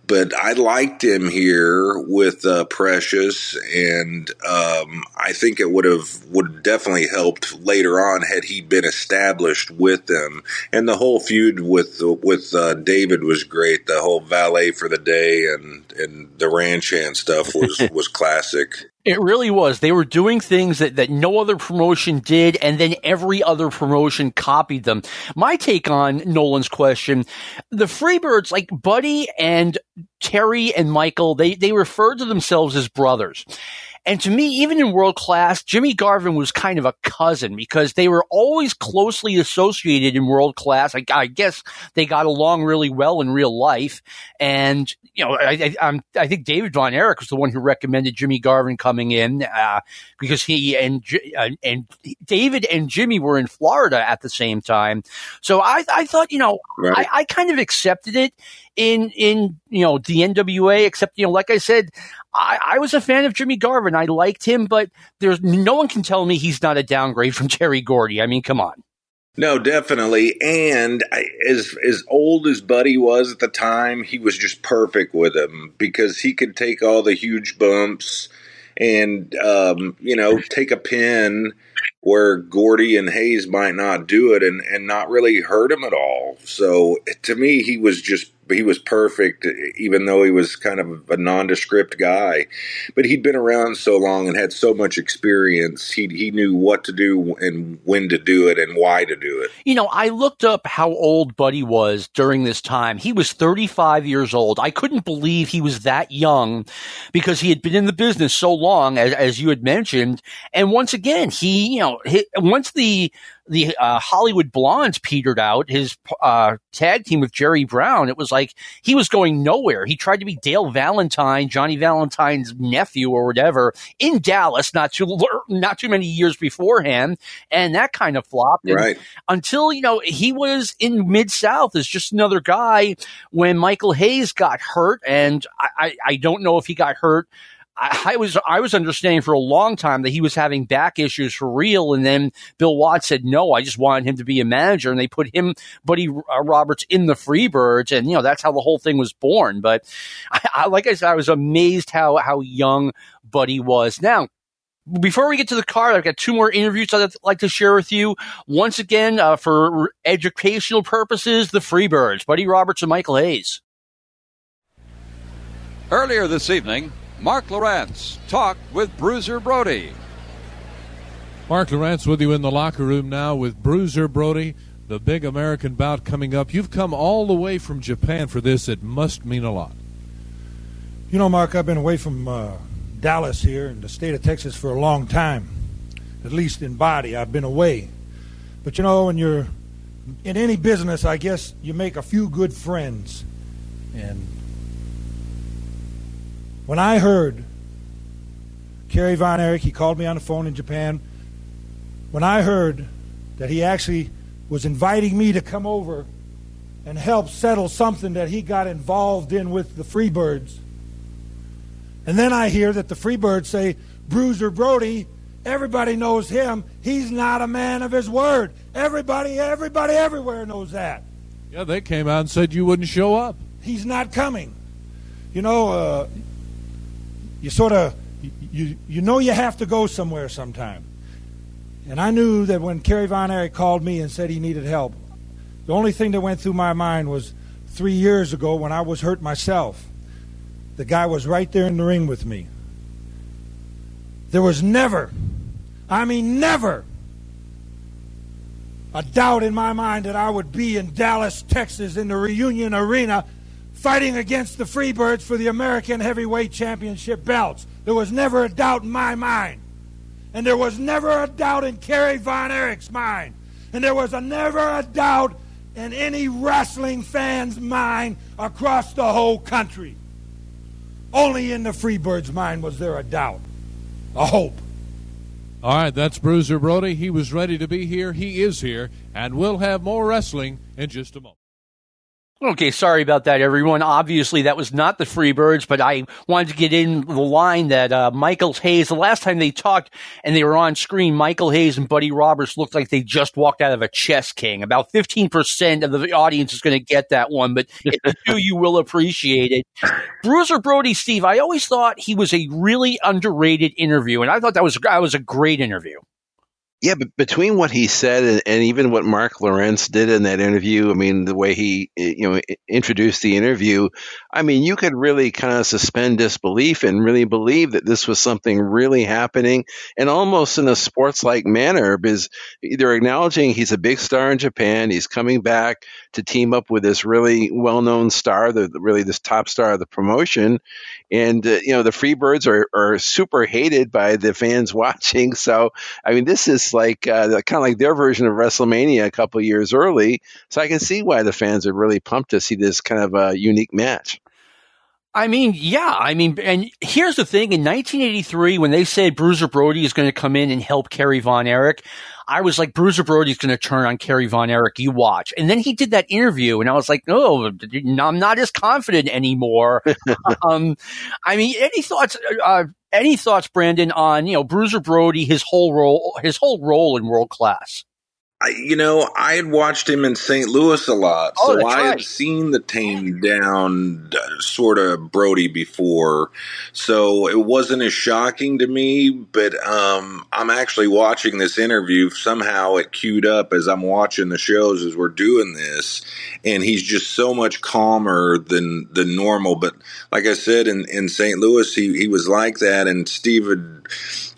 but I liked him here with uh, Precious, and um, I think it would have would definitely helped later on had he been established with them. And the whole feud with with uh, David was great. The whole valet for the day and and the ranch hand stuff was *laughs* was classic. It really was. They were doing things that, that no other promotion did, and then every other promotion copied them. My take on Nolan's question, the Freebirds, like Buddy and Terry and Michael, they, they referred to themselves as brothers. And to me, even in world class, Jimmy Garvin was kind of a cousin because they were always closely associated in world class. I, I guess they got along really well in real life. And, you know, I, I, I, think David Von Erich was the one who recommended Jimmy Garvin coming in uh, because he and, uh, and David and Jimmy were in Florida at the same time. So I, I thought, you know, right. I, I kind of accepted it in in you know the NWA. Except you know, like I said, I, I, was a fan of Jimmy Garvin. I liked him, but there's no one can tell me he's not a downgrade from *laughs* Terry Gordy. I mean, come on. No, definitely. And as as old as Buddy was at the time, he was just perfect with him because he could take all the huge bumps and um, you know take a pin where Gordy and Hayes might not do it and and not really hurt him at all. So to me, he was just he was perfect, even though he was kind of a nondescript guy. But he'd been around so long and had so much experience. He he knew what to do and when to do it and why to do it. You know, I looked up how old Buddy was during this time. He was 35 years old. I couldn't believe he was that young because he had been in the business so long, as, as you had mentioned. And once again, he, you know, he, once the the uh, Hollywood Blondes petered out, his uh, tag team with Jerry Brown, it was like he was going nowhere. He tried to be Dale Valentine, Johnny Valentine's nephew or whatever, in Dallas, not too not too many years beforehand, and that kind of flopped. Right. Until you know he was in Mid South as just another guy when Michael Hayes got hurt, and I, I, I don't know if he got hurt I, was I was understanding for a long time that he was having back issues for real, and then Bill Watts said no. I just wanted him to be a manager, and they put him, Buddy uh, Roberts, in the Freebirds, and you know that's how the whole thing was born. But I, I, like I said, I was amazed how how young Buddy was. Now, before we get to the card, I've got two more interviews I'd like to share with you. Once again, uh, for educational purposes, the Freebirds, Buddy Roberts and Michael Hayes. Earlier this evening, Mark Lowrance talked with Bruiser Brody. Mark Lowrance with you in the locker room now with Bruiser Brody, the big American bout coming up. You've come all the way from Japan for this. It must mean a lot. You know, Mark, I've been away from uh, Dallas here in the state of Texas for a long time. At least in body, I've been away. But you know, when you're in any business, I guess you make a few good friends. And when I heard Kerry Von Erich, he called me on the phone in Japan. When I heard that he actually was inviting me to come over and help settle something that he got involved in with the Freebirds. And then I hear that the Freebirds say, Bruiser Brody, everybody knows him. He's not a man of his word. Everybody, everybody, everywhere knows that. Yeah, they came out and said you wouldn't show up. He's not coming. you know, uh, you sort of you you know you have to go somewhere sometime. And I knew that when Kerry Von Erich called me and said he needed help, the only thing that went through my mind was three years ago when I was hurt myself. The guy was right there in the ring with me. There was never, I mean, never, a doubt in my mind that I would be in Dallas, Texas, in the Reunion Arena fighting against the Freebirds for the American Heavyweight Championship belts. There was never a doubt in my mind. And there was never a doubt in Kerry Von Erich's mind. And there was a, never a doubt in any wrestling fan's mind across the whole country. Only in the Freebirds' mind was there a doubt, a hope. All right, that's Bruiser Brody. He was ready to be here. He is here, and we'll have more wrestling in just a moment. Okay, sorry about that, everyone. Obviously, that was not the Freebirds, but I wanted to get in the line that uh, Michael Hayes, the last time they talked and they were on screen, Michael Hayes and Buddy Roberts looked like they just walked out of a chess king. About 15% of the audience is going to get that one, but if you do, you will appreciate it. Bruiser Brody, Steve, I always thought he was a really underrated interview, and I thought that was, that was a great interview. Yeah, but between what he said and, and, even what Mark Lowrance did in that interview, I mean, the way he eh, you know introduced the interview, I mean, you could really kind of suspend disbelief and really believe that this was something really happening, and almost in a sports-like manner, because they're acknowledging he's a big star in Japan, he's coming back to team up with this really well-known star, the really this top star of the promotion, and uh, you know the Freebirds are are super hated by the fans *laughs* watching. So I mean, this is like uh, kind of like their version of WrestleMania a couple years early. So I can see why the fans are really pumped to see this kind of a unique match. I mean, yeah. I mean, and here's the thing: in 1983, when they said Bruiser Brody is going to come in and help Kerry Von Erich, I was like, Bruiser Brody's going to turn on Kerry Von Erich. You watch. And then he did that interview, and I was like, no, I'm not as confident anymore. *laughs* um, I mean, any thoughts? Uh, any thoughts, Brandon, on you know Bruiser Brody, his whole role, his whole role in world class? I, you know, I had watched him in St. Louis a lot, oh, so I right. had seen the tamed down uh, sort of Brody before, so it wasn't as shocking to me. But um, I'm actually watching this interview. Somehow it queued up as I'm watching the shows as we're doing this, and he's just so much calmer than than normal. But like I said, in in St. Louis, he he was like that, and Steve had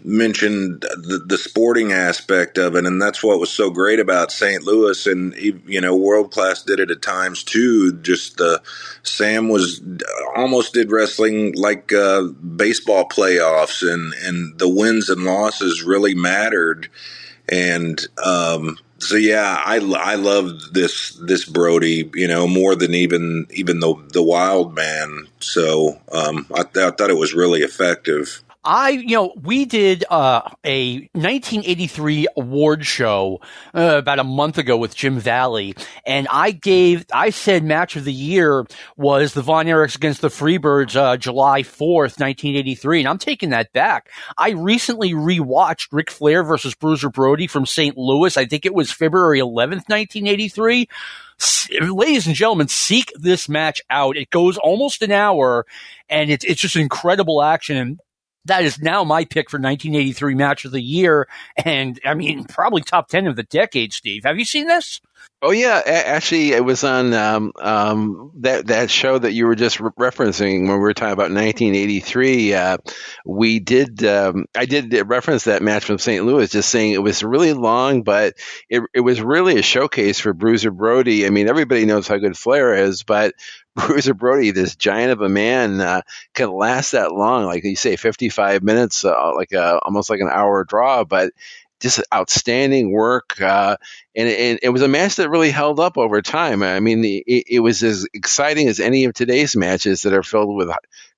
mentioned the, the sporting aspect of it, and that's what was so great about St. Louis, and you know, world class did it at times too. Just uh, Sam was almost did wrestling like uh, baseball playoffs, and and the wins and losses really mattered, and um, so yeah, I I love this this Brody, you know, more than even even the the Wild Man. So um, I, th- I thought it was really effective. I, you know, we did uh, a 1983 award show uh, about a month ago with Jim Valley, and I gave, I said match of the year was the Von Erichs against the Freebirds, uh, July 4th, 1983, and I'm taking that back. I recently rewatched Ric Flair versus Bruiser Brody from St. Louis. I think it was February 11th, 1983 ladies and gentlemen, seek this match out. It goes almost an hour and it's, it's just incredible action. And that is now my pick for 1983 match of the year. And I mean, probably top 10 of the decade, Steve. Have you seen this? Oh yeah, a- actually, it was on um, um, that that show that you were just re- referencing when we were talking about 1983. Uh, we did, um, I did reference that match from St. Louis, just saying it was really long, but it it was really a showcase for Bruiser Brody. I mean, everybody knows how good Flair is, but *laughs* Bruiser Brody, this giant of a man, uh, can last that long, like you say, 55 minutes, uh, like a, almost like an hour draw, but just outstanding work. Uh, and, it was a match that really held up over time. I mean, it, it, was as exciting as any of today's matches that are filled with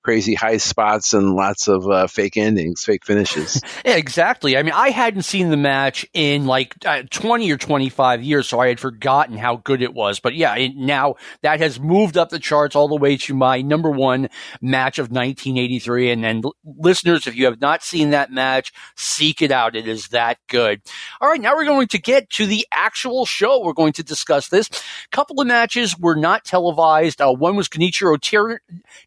crazy high spots and lots of uh, fake endings, fake finishes. *laughs* yeah, exactly. I mean, I hadn't seen the match in like uh, 20 or 25 years, so I had forgotten how good it was. But yeah, it, now that has moved up the charts all the way to my number one match of 1983. And then, listeners, if you have not seen that match, seek it out. It is that good. All right, now we're going to get to the actual show, we're going to discuss this. A couple of matches were not televised. Uh, one was Genichiro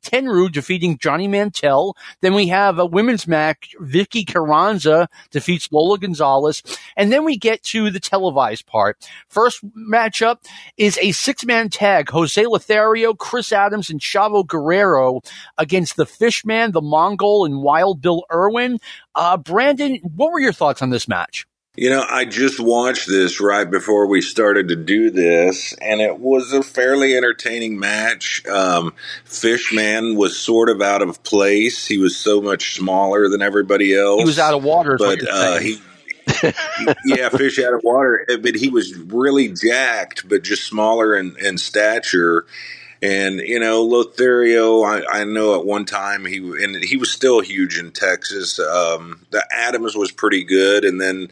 Tenryu defeating Johnny Mantell. Then we have a women's match. Vicky Carranza defeats Lola Gonzalez. And then we get to the televised part. First matchup is a six man tag. Jose Lothario, Chris Adams, and Chavo Guerrero against the Fishman, the Mongol, and Wild Bill Irwin. Uh, Brandon, what were your thoughts on this match? You know, I just watched this right before we started to do this, and it was a fairly entertaining match. Um, Fishman was sort of out of place. He was so much smaller than everybody else. He was out of water, but uh, *laughs* he. yeah, fish out of water. But he was really jacked, but just smaller in, in stature. And you know, Lothario, I, I, know at one time he and he was still huge in Texas. Um, the Adams was pretty good, and then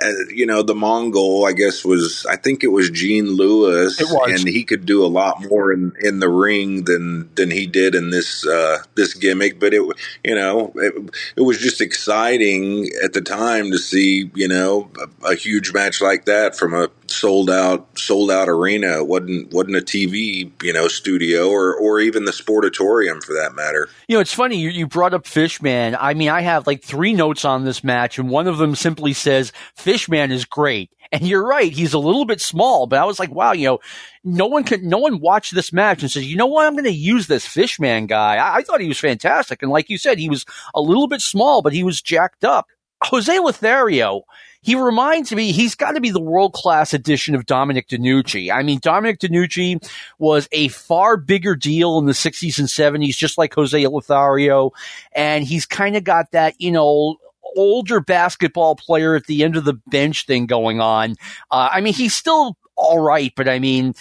uh, you know the Mongol, I guess was I think it was Gene Lewis, and he could do a lot more in, in the ring than than he did in this uh, this gimmick. But it you know it, it, was just exciting at the time to see you know a, a huge match like that from a sold out sold out arena. Wasn't wasn't a TV you know studio or or even the sportatorium for that matter. You know, it's funny you, you brought up Fishman. I mean, I have like three notes on this match, and one of them simply says Fishman is great. *laughs* And you're right, he's a little bit small, but I was like, wow, you know, no one can, no one watched this match and says, you know what, I'm going to use this Fishman guy. I, I thought he was fantastic, and like you said, he was a little bit small, but he was jacked up. Jose Lothario, he reminds me he's got to be the world class edition of Dominic DeNucci. I mean, Dominic DeNucci was a far bigger deal in the 60s and 70s, just like Jose Lothario. And he's kind of got that, you know, older basketball player at the end of the bench thing going on. Uh, I mean, he's still all right, but I mean,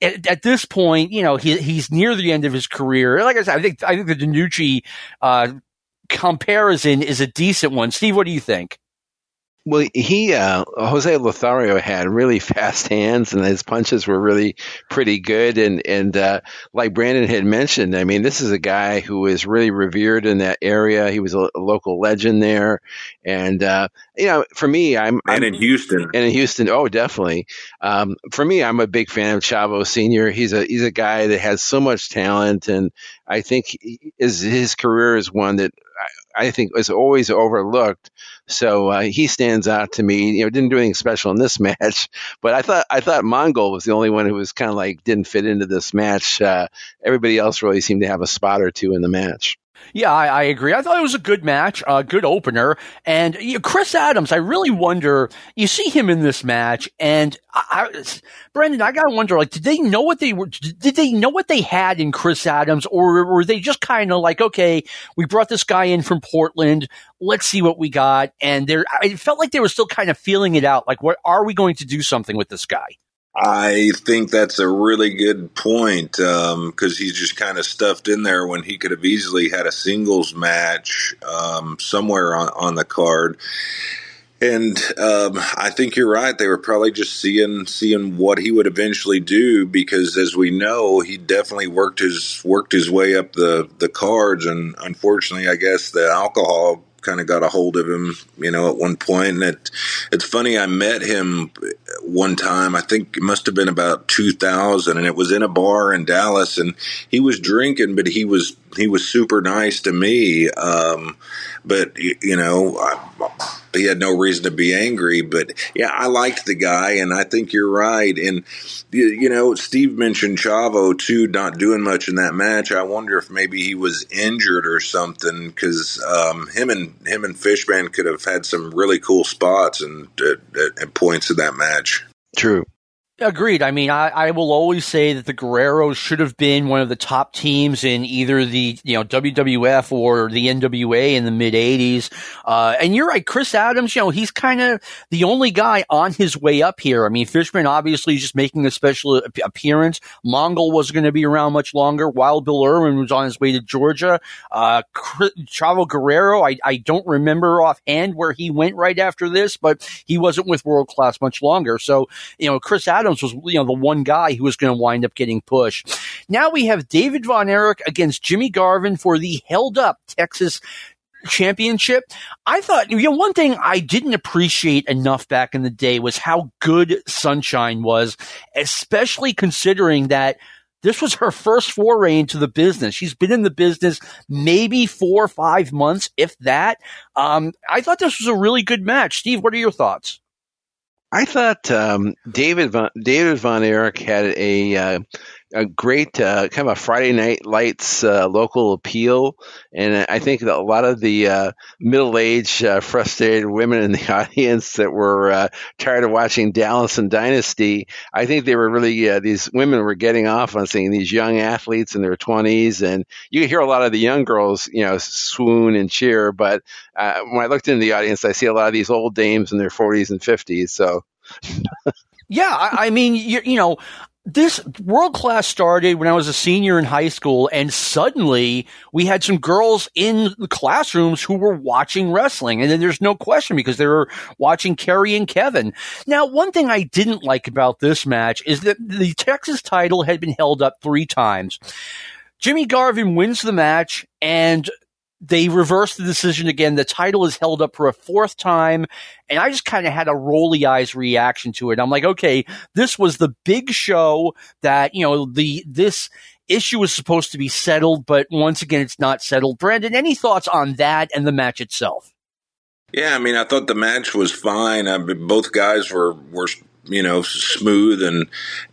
at, this point, you know, he, he's near the end of his career. Like I said, I think I think the DeNucci uh, comparison is a decent one. Steve, what do you think? Well, he uh, Jose Lothario had really *laughs* fast hands, and his punches were really pretty good. And and uh, like Brandon had mentioned, I mean, this is a guy who is really revered in that area. He was a, a local legend there, and uh, you know, for me, I'm and I'm, in Houston, and in Houston, oh, definitely. Um, for me, I'm a big fan of Chavo Senior. He's a he's a guy that has so much talent, and I think his his career is one that I, I think is always overlooked so uh, he stands out to me. You know, didn't do anything special in this *laughs* match, but I thought I thought Mongol was the only one who was kind of like didn't fit into this match. Uh, everybody else really seemed to have a spot or two in the match. Yeah, I, I, agree. I thought it was a good match, a good opener. And you know, Chris Adams, I really wonder, you see him in this match and I, I, Brandon, I gotta wonder, like, did they know what they were, did they know what they had in Chris Adams or were they just kind of like, okay, we brought this guy in from Portland. Let's see what we got. And there, it felt like they were still kind of feeling it out. Like, what are we going to do something with this guy? I think that's a really good point because um, he's just kind of stuffed in there when he could have easily had a singles match um, somewhere on, on the card. And um, I think you're right. They were probably just seeing seeing what he would eventually do because, as we know, he definitely worked his worked his way up the the cards. And unfortunately, I guess the alcohol kind of got a hold of him, you know, at one point. And it, it's funny, I met him one time, I think it must have been about 2000, and it was in a bar in Dallas, and he was drinking, but he was he was super nice to me. Um, but you know, I, he had no reason to be angry. But yeah, I liked the guy, and I think you're right. And you know, Steve mentioned Chavo too, not doing much in that match. I wonder if maybe he was injured or something because um, him and him and Fishman could have had some really cool spots and at, at points in that match. True. Agreed. I mean, I, I will always say that the Guerreros should have been one of the top teams in either the you know WWF or the NWA in the mid '80s. Uh, and you're right, Chris Adams. You know, he's kind of the only guy on his way up here. I mean, Fishman obviously just making a special appearance. Mongol was going to be around much longer. Wild Bill Irwin was on his way to Georgia. Uh, Chavo Guerrero, I, I don't remember offhand where he went right after this, but he wasn't with World Class much longer. So you know, Chris Adams Adams was, you know, the one guy who was going to wind up getting pushed. Now we have David Von Erich against Jimmy Garvin for the held up Texas championship. I thought, you know, one thing I didn't appreciate enough back in the day was how good Sunshine was, especially considering that this was her first foray into the business. She's been in the business maybe four or five months, if that. Um, I thought this was a really good match. Steve, what are your thoughts? I thought um, David Von, David Von Erich had a uh, a great uh, kind of a Friday Night Lights uh, local appeal, and I think that a lot of the uh, middle-aged, uh, frustrated women in the *laughs* audience that were uh, tired of watching Dallas and Dynasty, I think they were really uh, these women were getting off on seeing these young athletes in their twenties, and you hear a lot of the young girls, you know, swoon and cheer. But when I looked into the audience, I see a lot of these old dames in their forties and fifties. So. *laughs* yeah, I, I mean, you, you know, this world class started when I was a senior in high school, and suddenly we had some girls in the classrooms who were watching wrestling. And then there's no question because they were watching Kerry and Kevin. Now, one thing I didn't like about this match is that the Texas title had been held up three times. Jimmy Garvin wins the match, and they reversed the decision again. The title is held up for a fourth time. And I just kind of had a rolly eyes reaction to it. I'm like, okay, this was the big show that, you know, the, this issue was supposed to be settled, but once again, it's not settled. Brandon, any thoughts on that and the match itself? Yeah, I mean, I thought the match was fine. I both guys were were you know, smooth. And,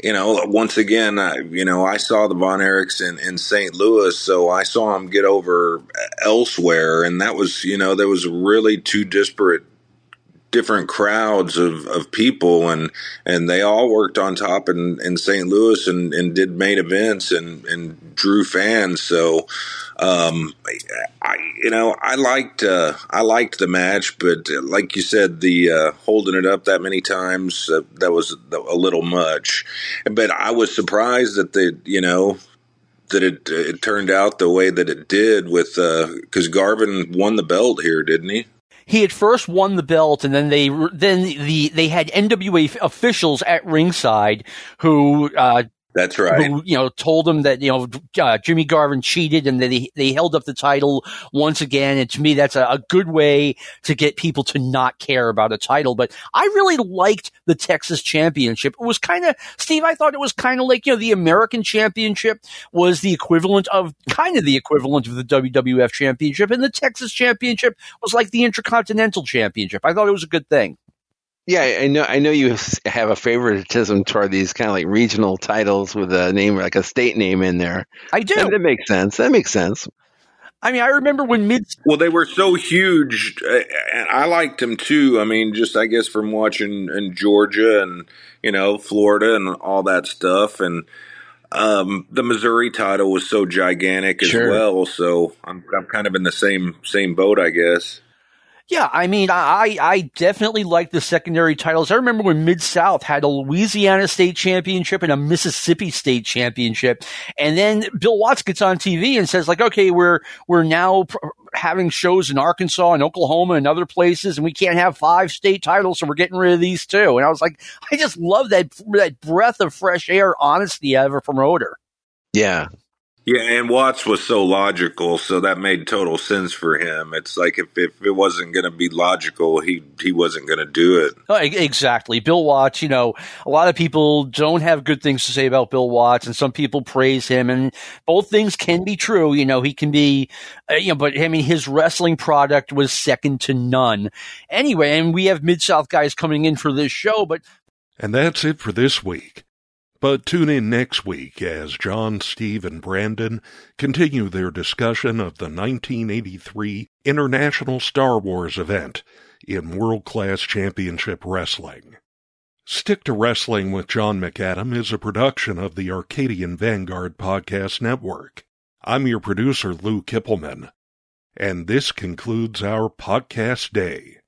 you know, once again, I, you know, I saw the Von Erichs in, in St. Louis, so I saw them get over elsewhere. And that was, you know, there was really two disparate different crowds of, of people and and they all worked on top in, in St. Louis and, and did main events and, and drew fans. So um, I, you know, I liked uh, I liked the match, but uh, like you said, the uh, holding it up that many times uh, that was a little much. But I was surprised that the you know that it it turned out the way that it did with because uh, Garvin won the belt here, didn't he? He had first won the belt, and then they then the they had NWA officials at ringside who uh, that's right. Who, you know, told him that, you know, uh, Jimmy Garvin cheated and that they, they held up the title once again. And to me, that's a, a, good way to get people to not care about a title. But I really liked the Texas championship. It was kind of, Steve, I thought it was kind of like, you know, the American championship was the equivalent of, kind of the equivalent of the WWF championship. And the Texas championship was like the Intercontinental championship. I thought it was a good thing. Yeah, I know. I know you have a favoritism toward these kind of like regional titles with a name like a state name in there. I do. That, that makes sense. That makes sense. I mean, I remember when mid. Well, they were so huge, uh, and I liked them too. I mean, just I guess from watching in Georgia and you know Florida and all that stuff, and um, the Missouri title was so gigantic as sure. well. So I'm I'm kind of in the same same boat, I guess. Yeah, I mean, I I definitely like the secondary titles. I remember when Mid South had a Louisiana State Championship and a Mississippi State Championship, and then Bill Watts gets on TV and says like, "Okay, we're we're now pr- having shows in Arkansas and Oklahoma and other places, and we can't have five state titles, so we're getting rid of these too." And I was like, I just love that that breath of fresh air, honesty out of a promoter. Yeah, yeah, and Watts was so logical, so that made total sense for him. It's like if, if it wasn't going to be logical, he he wasn't going to do it. Oh, exactly. Bill Watts, you know, a lot of people don't have good things to say about Bill Watts, and some people praise him, and both things can be true. You know, he can be, uh, you know, but I mean, his wrestling product was second to none. Anyway, and we have Mid South guys coming in for this show, but. And that's it for this week. But tune in next week as John, Steve, and Brandon continue their discussion of the 1983 International Star Wars event in World Class Championship Wrestling. Stick to Wrestling with John McAdam is a production of the Arcadian Vanguard Podcast Network. I'm your producer, Lou Kippelman, and this concludes our podcast day.